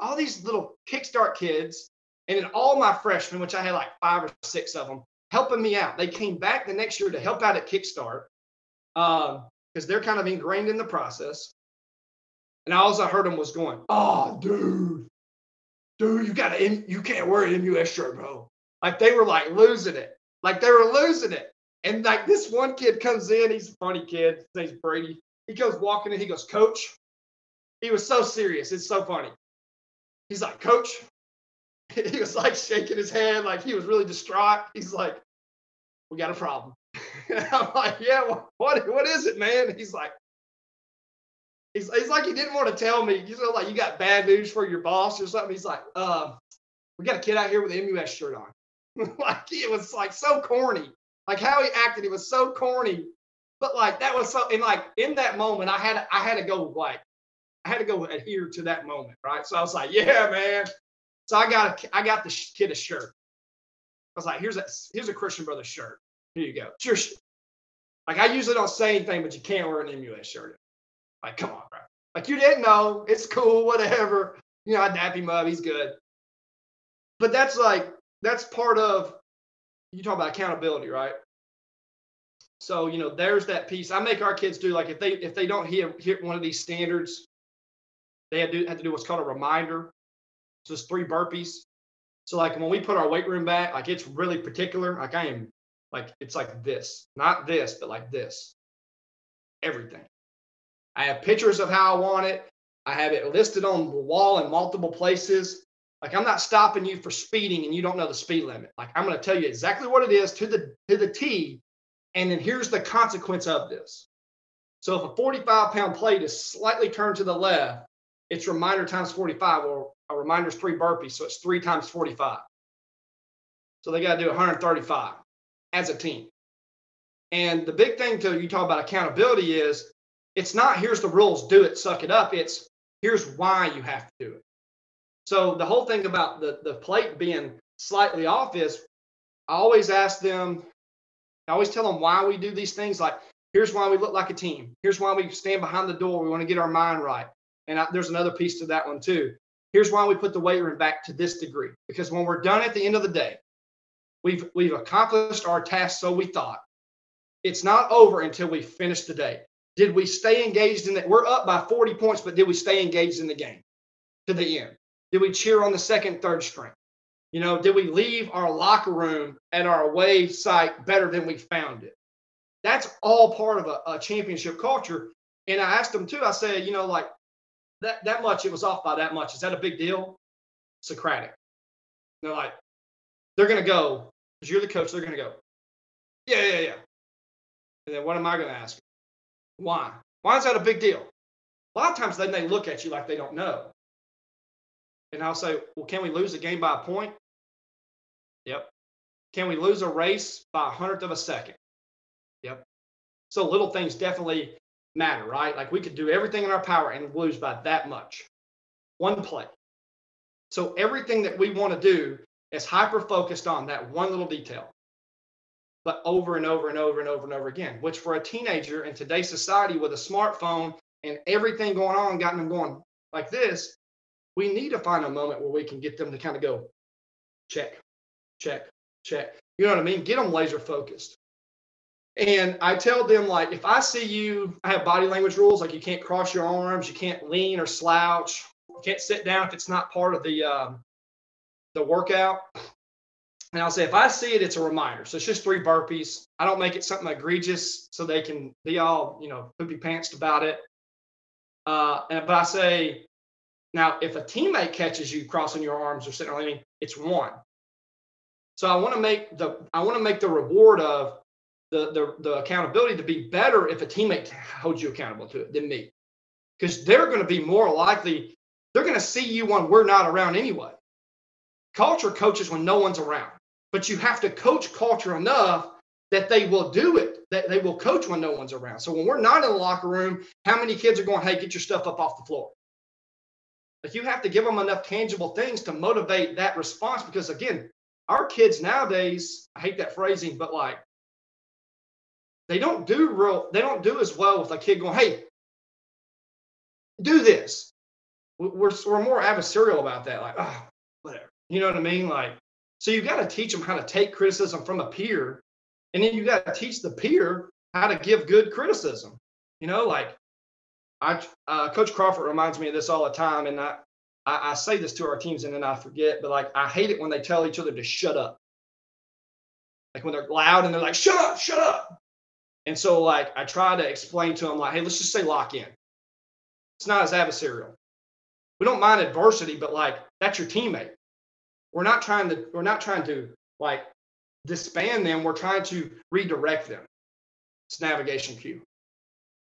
Speaker 3: all these little kickstart kids, and then all my freshmen, which I had like five or six of them, helping me out. They came back the next year to help out at Kickstart because um, they're kind of ingrained in the process. And all I heard him was going, "Oh, dude, dude, you got to, you can't wear an MUS shirt, bro." Like they were like losing it, like they were losing it. And like this one kid comes in, he's a funny kid. His name's Brady. He goes walking in, he goes, "Coach." He was so serious. It's so funny. He's like, Coach. He was like shaking his head, like he was really distraught. He's like, We got a problem. I'm like, Yeah, what, what is it, man? He's like, He's, he's like he didn't want to tell me. He's like you got bad news for your boss or something. He's like, uh, we got a kid out here with an MUS shirt on. like it was like so corny. Like how he acted, it was so corny. But like that was so and like in that moment, I had I had to go like I had to go adhere to that moment, right? So I was like, yeah, man. So I got a, I got the kid a shirt. I was like, here's a here's a Christian brother shirt. Here you go. It's your Like I usually don't say anything, but you can't wear an MUS shirt. Like, come on, bro. Like you didn't know. It's cool, whatever. You know, I dap him up. He's good. But that's like that's part of you talk about accountability, right? So you know, there's that piece. I make our kids do like if they if they don't hit hit one of these standards, they had to, had to do what's called a reminder. So it's three burpees. So like when we put our weight room back, like it's really particular. Like I am like it's like this, not this, but like this. Everything. I have pictures of how I want it. I have it listed on the wall in multiple places. Like I'm not stopping you for speeding and you don't know the speed limit. Like I'm going to tell you exactly what it is to the to the T, and then here's the consequence of this. So if a 45 pound plate is slightly turned to the left, it's reminder times 45, or a reminder is three burpees, so it's three times 45. So they got to do 135 as a team. And the big thing to you talk about accountability is it's not here's the rules, do it, suck it up. It's here's why you have to do it. So the whole thing about the, the plate being slightly off is I always ask them, I always tell them why we do these things. Like, here's why we look like a team. Here's why we stand behind the door. We want to get our mind right. And I, there's another piece to that one too. Here's why we put the weight room back to this degree. Because when we're done at the end of the day, we've we've accomplished our task, so we thought. It's not over until we finish the day. Did we stay engaged in that? We're up by 40 points, but did we stay engaged in the game to the end? Did we cheer on the second, third string? You know, did we leave our locker room at our away site better than we found it? That's all part of a, a championship culture. And I asked them too, I said, you know, like that that much, it was off by that much. Is that a big deal? Socratic. They're like, they're gonna go, because you're the coach, they're gonna go, yeah, yeah, yeah. And then what am I gonna ask? Why? Why is that a big deal? A lot of times then they look at you like they don't know. And I'll say, well, can we lose a game by a point? Yep. Can we lose a race by a hundredth of a second? Yep. So little things definitely matter, right? Like we could do everything in our power and lose by that much. One play. So everything that we want to do is hyper focused on that one little detail, but over and over and over and over and over again, which for a teenager in today's society with a smartphone and everything going on, gotten them going like this, we need to find a moment where we can get them to kind of go check, check, check. You know what I mean? Get them laser focused. And I tell them, like, if I see you, I have body language rules, like you can't cross your arms, you can't lean or slouch, you can't sit down if it's not part of the um, the workout. And I'll say, if I see it, it's a reminder. So it's just three burpees. I don't make it something egregious so they can be all, you know, poopy pantsed about it. Uh, and but I say, now if a teammate catches you crossing your arms or sitting or leaning, it's one. So I want to make the I want to make the reward of the, the the accountability to be better if a teammate holds you accountable to it than me, because they're going to be more likely. They're going to see you when we're not around anyway. Culture coaches when no one's around, but you have to coach culture enough that they will do it, that they will coach when no one's around. So when we're not in the locker room, how many kids are going, hey, get your stuff up off the floor? Like you have to give them enough tangible things to motivate that response because again, our kids nowadays, I hate that phrasing, but like they don't do real, they don't do as well with a kid going, hey, do this. We're, we're more adversarial about that. Like, oh, whatever. You know what I mean? Like, so you got to teach them how to take criticism from a peer, and then you got to teach the peer how to give good criticism. You know, like I, uh, Coach Crawford reminds me of this all the time, and I, I, I say this to our teams, and then I forget. But like, I hate it when they tell each other to shut up. Like when they're loud and they're like, "Shut up, shut up," and so like I try to explain to them like, "Hey, let's just say lock in." It's not as adversarial. We don't mind adversity, but like that's your teammate. We're not trying to we're not trying to like disband them. We're trying to redirect them. It's navigation cue.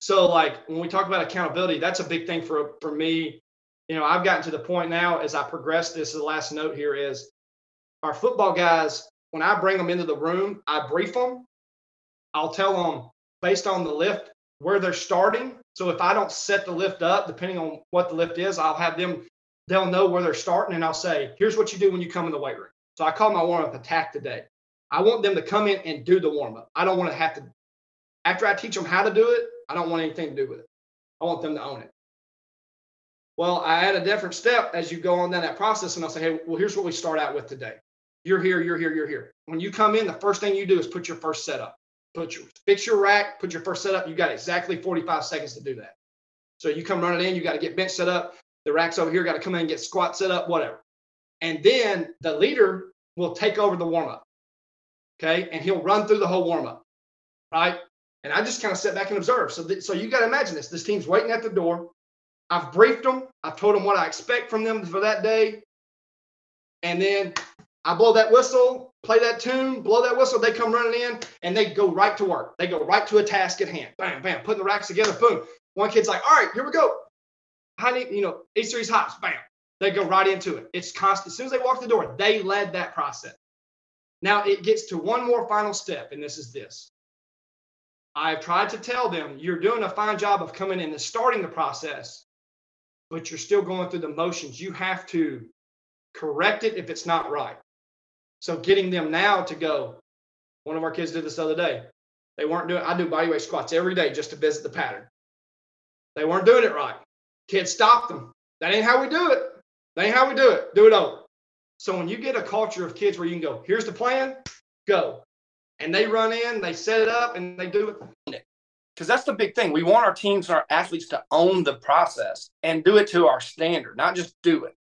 Speaker 3: So like when we talk about accountability, that's a big thing for for me. You know, I've gotten to the point now as I progress this, the last note here is our football guys, when I bring them into the room, I brief them. I'll tell them based on the lift where they're starting. So if I don't set the lift up, depending on what the lift is, I'll have them, they'll know where they're starting. And I'll say, here's what you do when you come in the weight room. So I call my warm up attack today. I want them to come in and do the warm up. I don't want to have to, after I teach them how to do it, I don't want anything to do with it. I want them to own it. Well, I add a different step as you go on down that process, and I'll say, hey, well, here's what we start out with today. You're here, you're here, you're here. When you come in, the first thing you do is put your first setup. Put your fix your rack, put your first setup. You got exactly 45 seconds to do that. So you come running in, you got to get bench set up. The racks over here got to come in and get squat set up, whatever. And then the leader will take over the warm up. Okay. And he'll run through the whole warm up. Right. And I just kind of sit back and observe. So, th- so you got to imagine this. This team's waiting at the door. I've briefed them. I've told them what I expect from them for that day. And then I blow that whistle, play that tune, blow that whistle. They come running in and they go right to work. They go right to a task at hand. Bam, bam, putting the racks together. Boom. One kid's like, all right, here we go. Honey, you know, A series hops. Bam. They go right into it. It's constant. As soon as they walk the door, they led that process. Now it gets to one more final step, and this is this. I've tried to tell them you're doing a fine job of coming in and starting the process, but you're still going through the motions. You have to correct it if it's not right. So getting them now to go, one of our kids did this the other day. They weren't doing, I do bodyweight squats every day just to visit the pattern. They weren't doing it right. Kids stop them. That ain't how we do it. That ain't how we do it. Do it over. So when you get a culture of kids where you can go, here's the plan, go and they run in, they set it up, and they do it.
Speaker 4: Because that's the big thing. We want our teams and our athletes to own the process and do it to our standard, not just do it.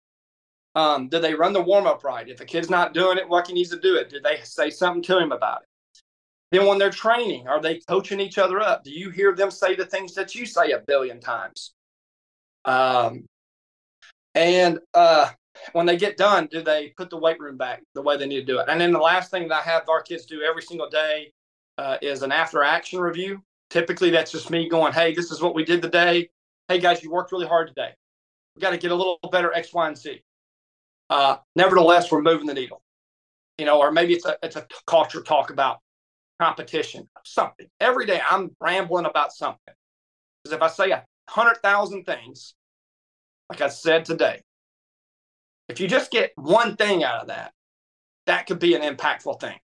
Speaker 4: Um, do they run the warm up right? If a kid's not doing it, what he needs to do it? Do they say something to him about it? Then when they're training, are they coaching each other up? Do you hear them say the things that you say a billion times? Um, and uh, when they get done, do they put the weight room back the way they need to do it? And then the last thing that I have our kids do every single day uh, is an after action review. Typically, that's just me going, hey, this is what we did today. Hey, guys, you worked really hard today. We got to get a little better X, Y, and Z. Uh, nevertheless, we're moving the needle. You know, or maybe it's a it's a culture talk about competition, something. Every day I'm rambling about something.
Speaker 3: Because if I say a hundred thousand things, like I said today, if you just get one thing out of that, that could be an impactful thing.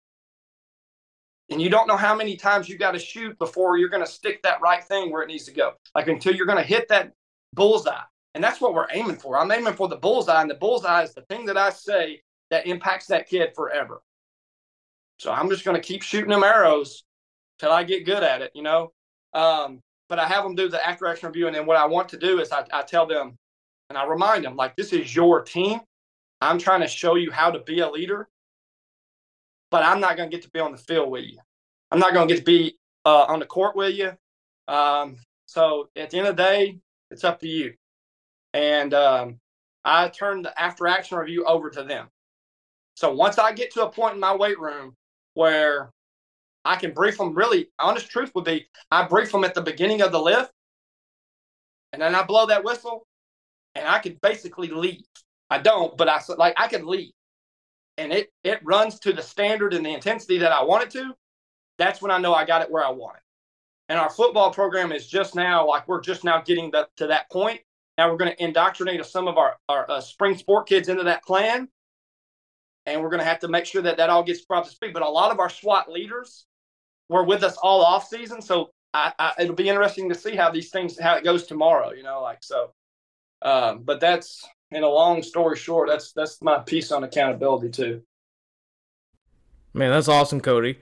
Speaker 3: And you don't know how many times you got to shoot before you're going to stick that right thing where it needs to go. Like until you're going to hit that bullseye. And that's what we're aiming for. I'm aiming for the bullseye, and the bullseye is the thing that I say that impacts that kid forever. So I'm just going to keep shooting them arrows till I get good at it, you know. Um, but I have them do the after action review, and then what I want to do is I, I tell them, and I remind them, like this is your team. I'm trying to show you how to be a leader, but I'm not going to get to be on the field with you. I'm not going to get to be uh, on the court with you. Um, so at the end of the day, it's up to you. And um, I turn the after action review over to them. So once I get to a point in my weight room where I can brief them, really, honest truth would be I brief them at the beginning of the lift, and then I blow that whistle, and I could basically leave. I don't, but I like I could leave, and it it runs to the standard and the intensity that I want it to. That's when I know I got it where I want it. And our football program is just now like we're just now getting the, to that point. Now we're going to indoctrinate some of our, our uh, spring sport kids into that plan. And we're going to have to make sure that that all gets brought to speed. But a lot of our SWAT leaders were with us all off season. So I, I, it'll be interesting to see how these things, how it goes tomorrow, you know, like, so, um, but that's in a long story short, that's, that's my piece on accountability too.
Speaker 2: Man, that's awesome, Cody.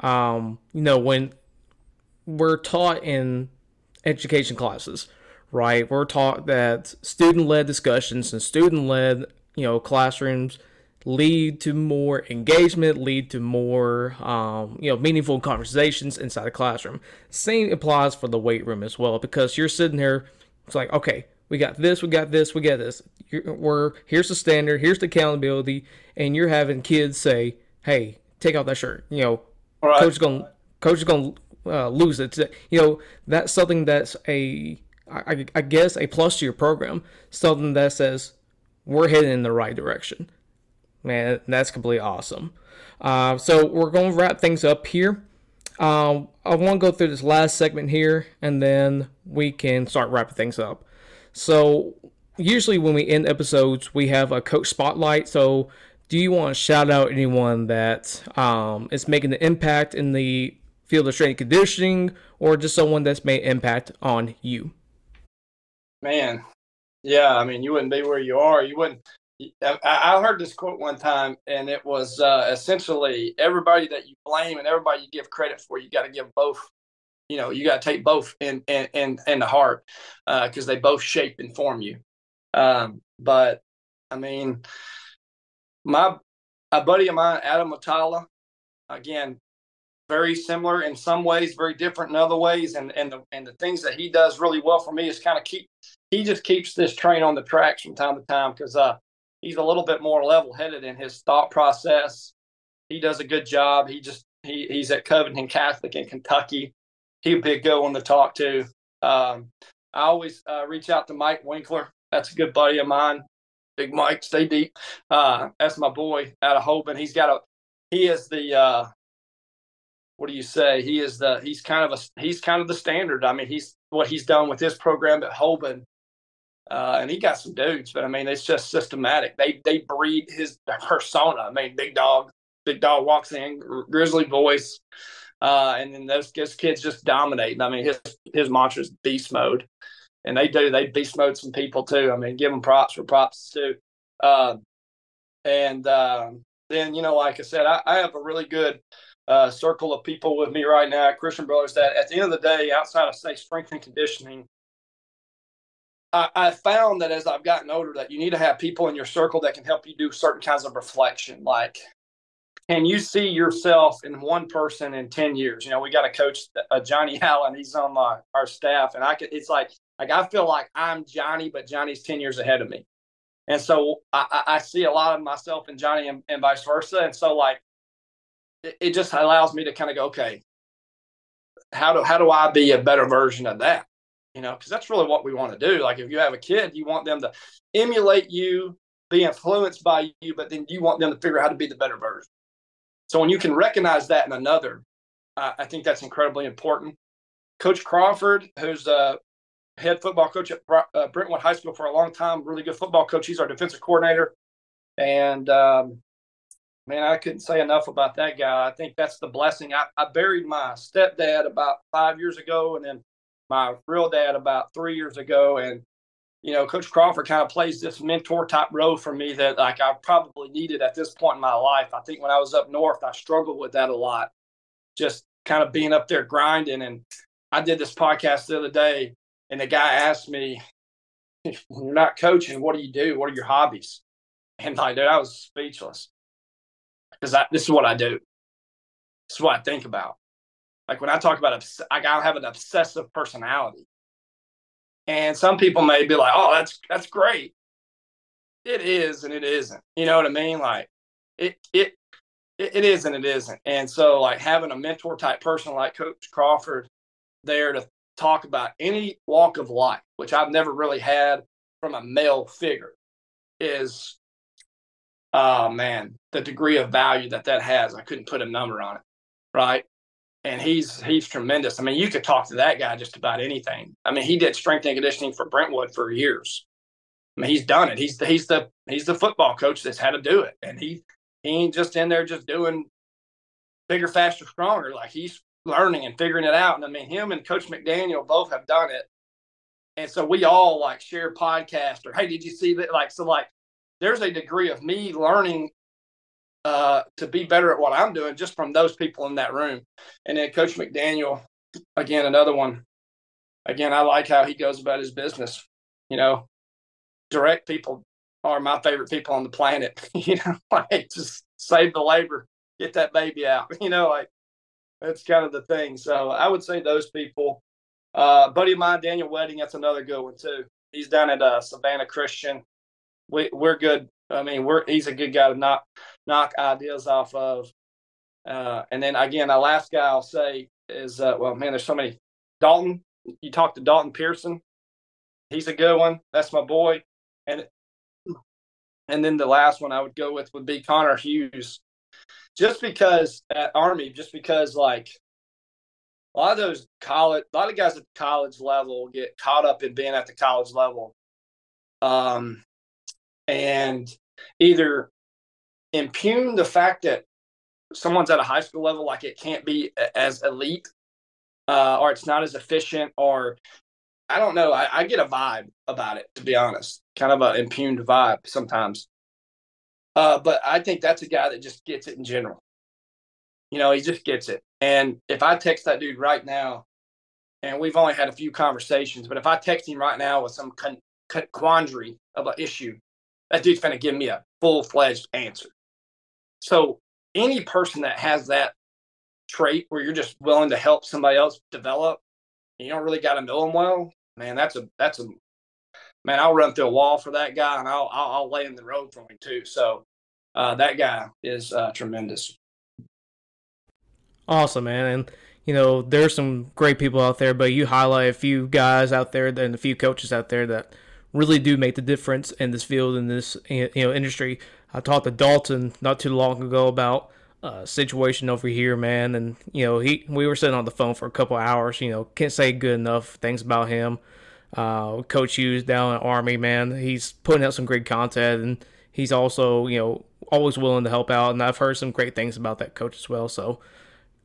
Speaker 2: Um, you know, when we're taught in education classes, right? We're taught that student-led discussions and student-led, you know, classrooms lead to more engagement, lead to more, um, you know, meaningful conversations inside the classroom. Same applies for the weight room as well, because you're sitting here, it's like, okay, we got this, we got this, we got this. We're here's the standard, here's the accountability, and you're having kids say, "Hey, take off that shirt." You know, right. coach is going, coach is going uh, lose it. You know, that's something that's a, I, I guess, a plus to your program. Something that says we're heading in the right direction. Man, that's completely awesome. Uh, so we're going to wrap things up here. Um, I want to go through this last segment here, and then we can start wrapping things up. So usually when we end episodes, we have a coach spotlight. So do you want to shout out anyone that um, is making an impact in the field of strength conditioning, or just someone that's made impact on you?
Speaker 3: Man, yeah, I mean, you wouldn't be where you are. You wouldn't. I, heard this quote one time, and it was uh, essentially everybody that you blame and everybody you give credit for, you got to give both. You know, you got to take both in in in, in the heart because uh, they both shape and form you. Um, but I mean, my a buddy of mine, Adam Matala, again, very similar in some ways, very different in other ways. And and the and the things that he does really well for me is kind of keep he just keeps this train on the tracks from time to time because uh he's a little bit more level headed in his thought process. He does a good job. He just he he's at Covington Catholic in Kentucky. He'd be a good one to talk to. Um, I always uh, reach out to Mike Winkler. That's a good buddy of mine. Big Mike, stay deep. Uh, that's my boy out of Hoban. He's got a he is the uh, what do you say? He is the he's kind of a he's kind of the standard. I mean, he's what he's done with his program at Hoban, uh, and he got some dudes, but I mean, it's just systematic. They they breed his persona. I mean, big dog, big dog walks in, grizzly voice, uh, and then those, those kids just dominate. I mean, his his mantra is beast mode, and they do they beast mode some people too. I mean, give them props for props too. Uh, and um, then you know, like I said, I, I have a really good uh, circle of people with me right now Christian Brothers that at the end of the day, outside of say strength and conditioning, I, found that as I've gotten older that you need to have people in your circle that can help you do certain kinds of reflection. Like, can you see yourself in one person in 10 years? You know, we got a coach, uh, Johnny Allen, he's on my, our staff and I could, it's like, like I feel like I'm Johnny, but Johnny's 10 years ahead of me. And so I, I see a lot of myself in Johnny and, and vice versa. And so like it, it just allows me to kind of go, okay, how do how do I be a better version of that? You know, because that's really what we want to do. Like if you have a kid, you want them to emulate you, be influenced by you, but then you want them to figure out how to be the better version. So when you can recognize that in another, uh, I think that's incredibly important. Coach Crawford, who's uh, head football coach at uh, Brentwood High School for a long time. Really good football coach. He's our defensive coordinator, and um, man, I couldn't say enough about that guy. I think that's the blessing. I, I buried my stepdad about five years ago, and then my real dad about three years ago, and you know, Coach Crawford kind of plays this mentor type role for me that like I probably needed at this point in my life. I think when I was up north, I struggled with that a lot, just kind of being up there grinding. And I did this podcast the other day, and the guy asked me, "When you're not coaching, what do you do? What are your hobbies?" And like, dude, I was speechless because this is what I do. This is what I think about. Like when I talk about, I gotta have an obsessive personality. And some people may be like, "Oh, that's that's great." It is, and it isn't. You know what I mean? Like it it it is, and it isn't. And so, like having a mentor type person like Coach Crawford there to talk about any walk of life, which I've never really had from a male figure, is oh man, the degree of value that that has. I couldn't put a number on it, right? And he's he's tremendous. I mean, you could talk to that guy just about anything. I mean, he did strength and conditioning for Brentwood for years. I mean, he's done it. He's the he's the he's the football coach that's had to do it, and he he ain't just in there just doing bigger, faster, stronger. Like he's learning and figuring it out. And I mean, him and Coach McDaniel both have done it, and so we all like share podcast or hey, did you see that? Like so, like there's a degree of me learning uh, to be better at what I'm doing just from those people in that room. And then Coach McDaniel, again, another one. Again, I like how he goes about his business. You know, direct people are my favorite people on the planet. you know, like just save the labor, get that baby out. You know, like that's kind of the thing. So I would say those people. Uh, buddy of mine, Daniel Wedding, that's another good one too. He's down at uh, Savannah Christian. We, we're good I mean, we're he's a good guy to knock knock ideas off of. Uh, and then again, the last guy I'll say is uh, well, man, there's so many. Dalton, you talked to Dalton Pearson. He's a good one. That's my boy. And and then the last one I would go with would be Connor Hughes, just because at Army, just because like a lot of those college, a lot of guys at the college level get caught up in being at the college level. Um, and either impugn the fact that someone's at a high school level, like it can't be as elite, uh, or it's not as efficient, or I don't know. I, I, get a vibe about it, to be honest, kind of an impugned vibe sometimes. Uh, but I think that's a guy that just gets it in general. You know, he just gets it. And if I text that dude right now, and we've only had a few conversations, but if I text him right now with some con- con- quandary of an issue, that dude's going to give me a full fledged answer. So any person that has that trait where you're just willing to help somebody else develop, you don't really got to know them well, man. That's a that's a man. I'll run through a wall for that guy, and I'll I'll, I'll lay in the road for him too. So uh, that guy is uh, tremendous.
Speaker 2: Awesome, man. And you know, there's some great people out there, but you highlight a few guys out there and a few coaches out there that really do make the difference in this field in this you know industry. I talked to Dalton not too long ago about uh, situation over here, man, and you know he we were sitting on the phone for a couple hours. You know, can't say good enough things about him. Uh, Coach Hughes down at Army, man, he's putting out some great content, and he's also you know always willing to help out. And I've heard some great things about that coach as well. So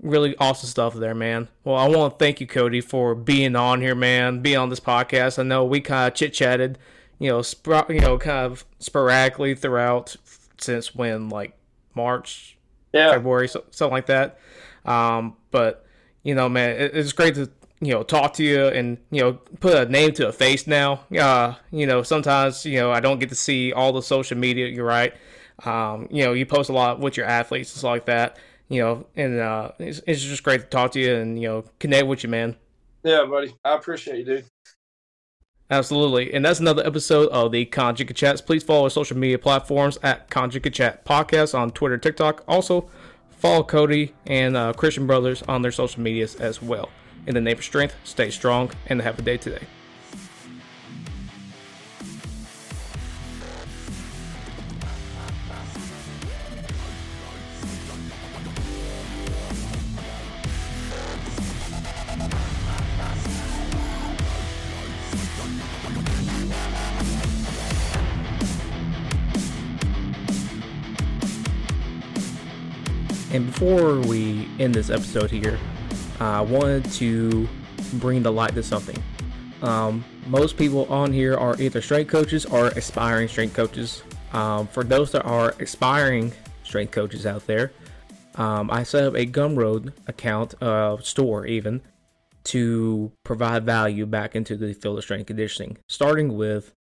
Speaker 2: really awesome stuff there, man. Well, I want to thank you, Cody, for being on here, man, being on this podcast. I know we kind of chit chatted, you know, you know, kind of sporadically throughout since when, like March, yeah. February, so, something like that. Um, but you know, man, it, it's great to you know talk to you and you know put a name to a face now. Uh, you know, sometimes you know I don't get to see all the social media. You're right. Um, you know, you post a lot with your athletes and stuff like that you know, and uh, it's, it's just great to talk to you and you know connect with you, man.
Speaker 3: Yeah, buddy, I appreciate you, dude.
Speaker 2: Absolutely. And that's another episode of the Conjugate Chats. Please follow our social media platforms at Conjugate Chat Podcast on Twitter, TikTok. Also, follow Cody and uh, Christian Brothers on their social medias as well. In the name of strength, stay strong and have a day today. And before we end this episode here, I wanted to bring the light to something. Um, most people on here are either strength coaches or aspiring strength coaches. Um, for those that are aspiring strength coaches out there, um, I set up a Gumroad account, uh, store even, to provide value back into the field of strength conditioning. Starting with,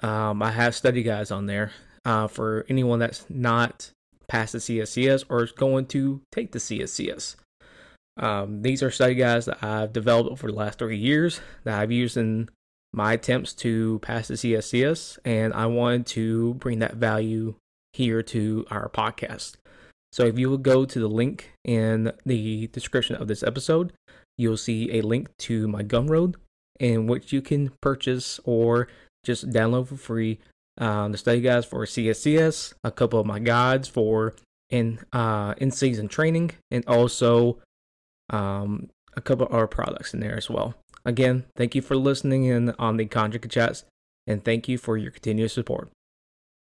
Speaker 2: um, I have study guides on there uh, for anyone that's not passed the CSCS or is going to take the CSCS. Um, these are study guides that I've developed over the last three years that I've used in my attempts to pass the CSCS, and I wanted to bring that value here to our podcast. So if you will go to the link in the description of this episode, you'll see a link to my Gumroad in which you can purchase or just download for free um, the study guides for CSCS, a couple of my guides for in uh, in season training, and also um, a couple of our products in there as well. Again, thank you for listening in on the Conjugate Chats, and thank you for your continuous support.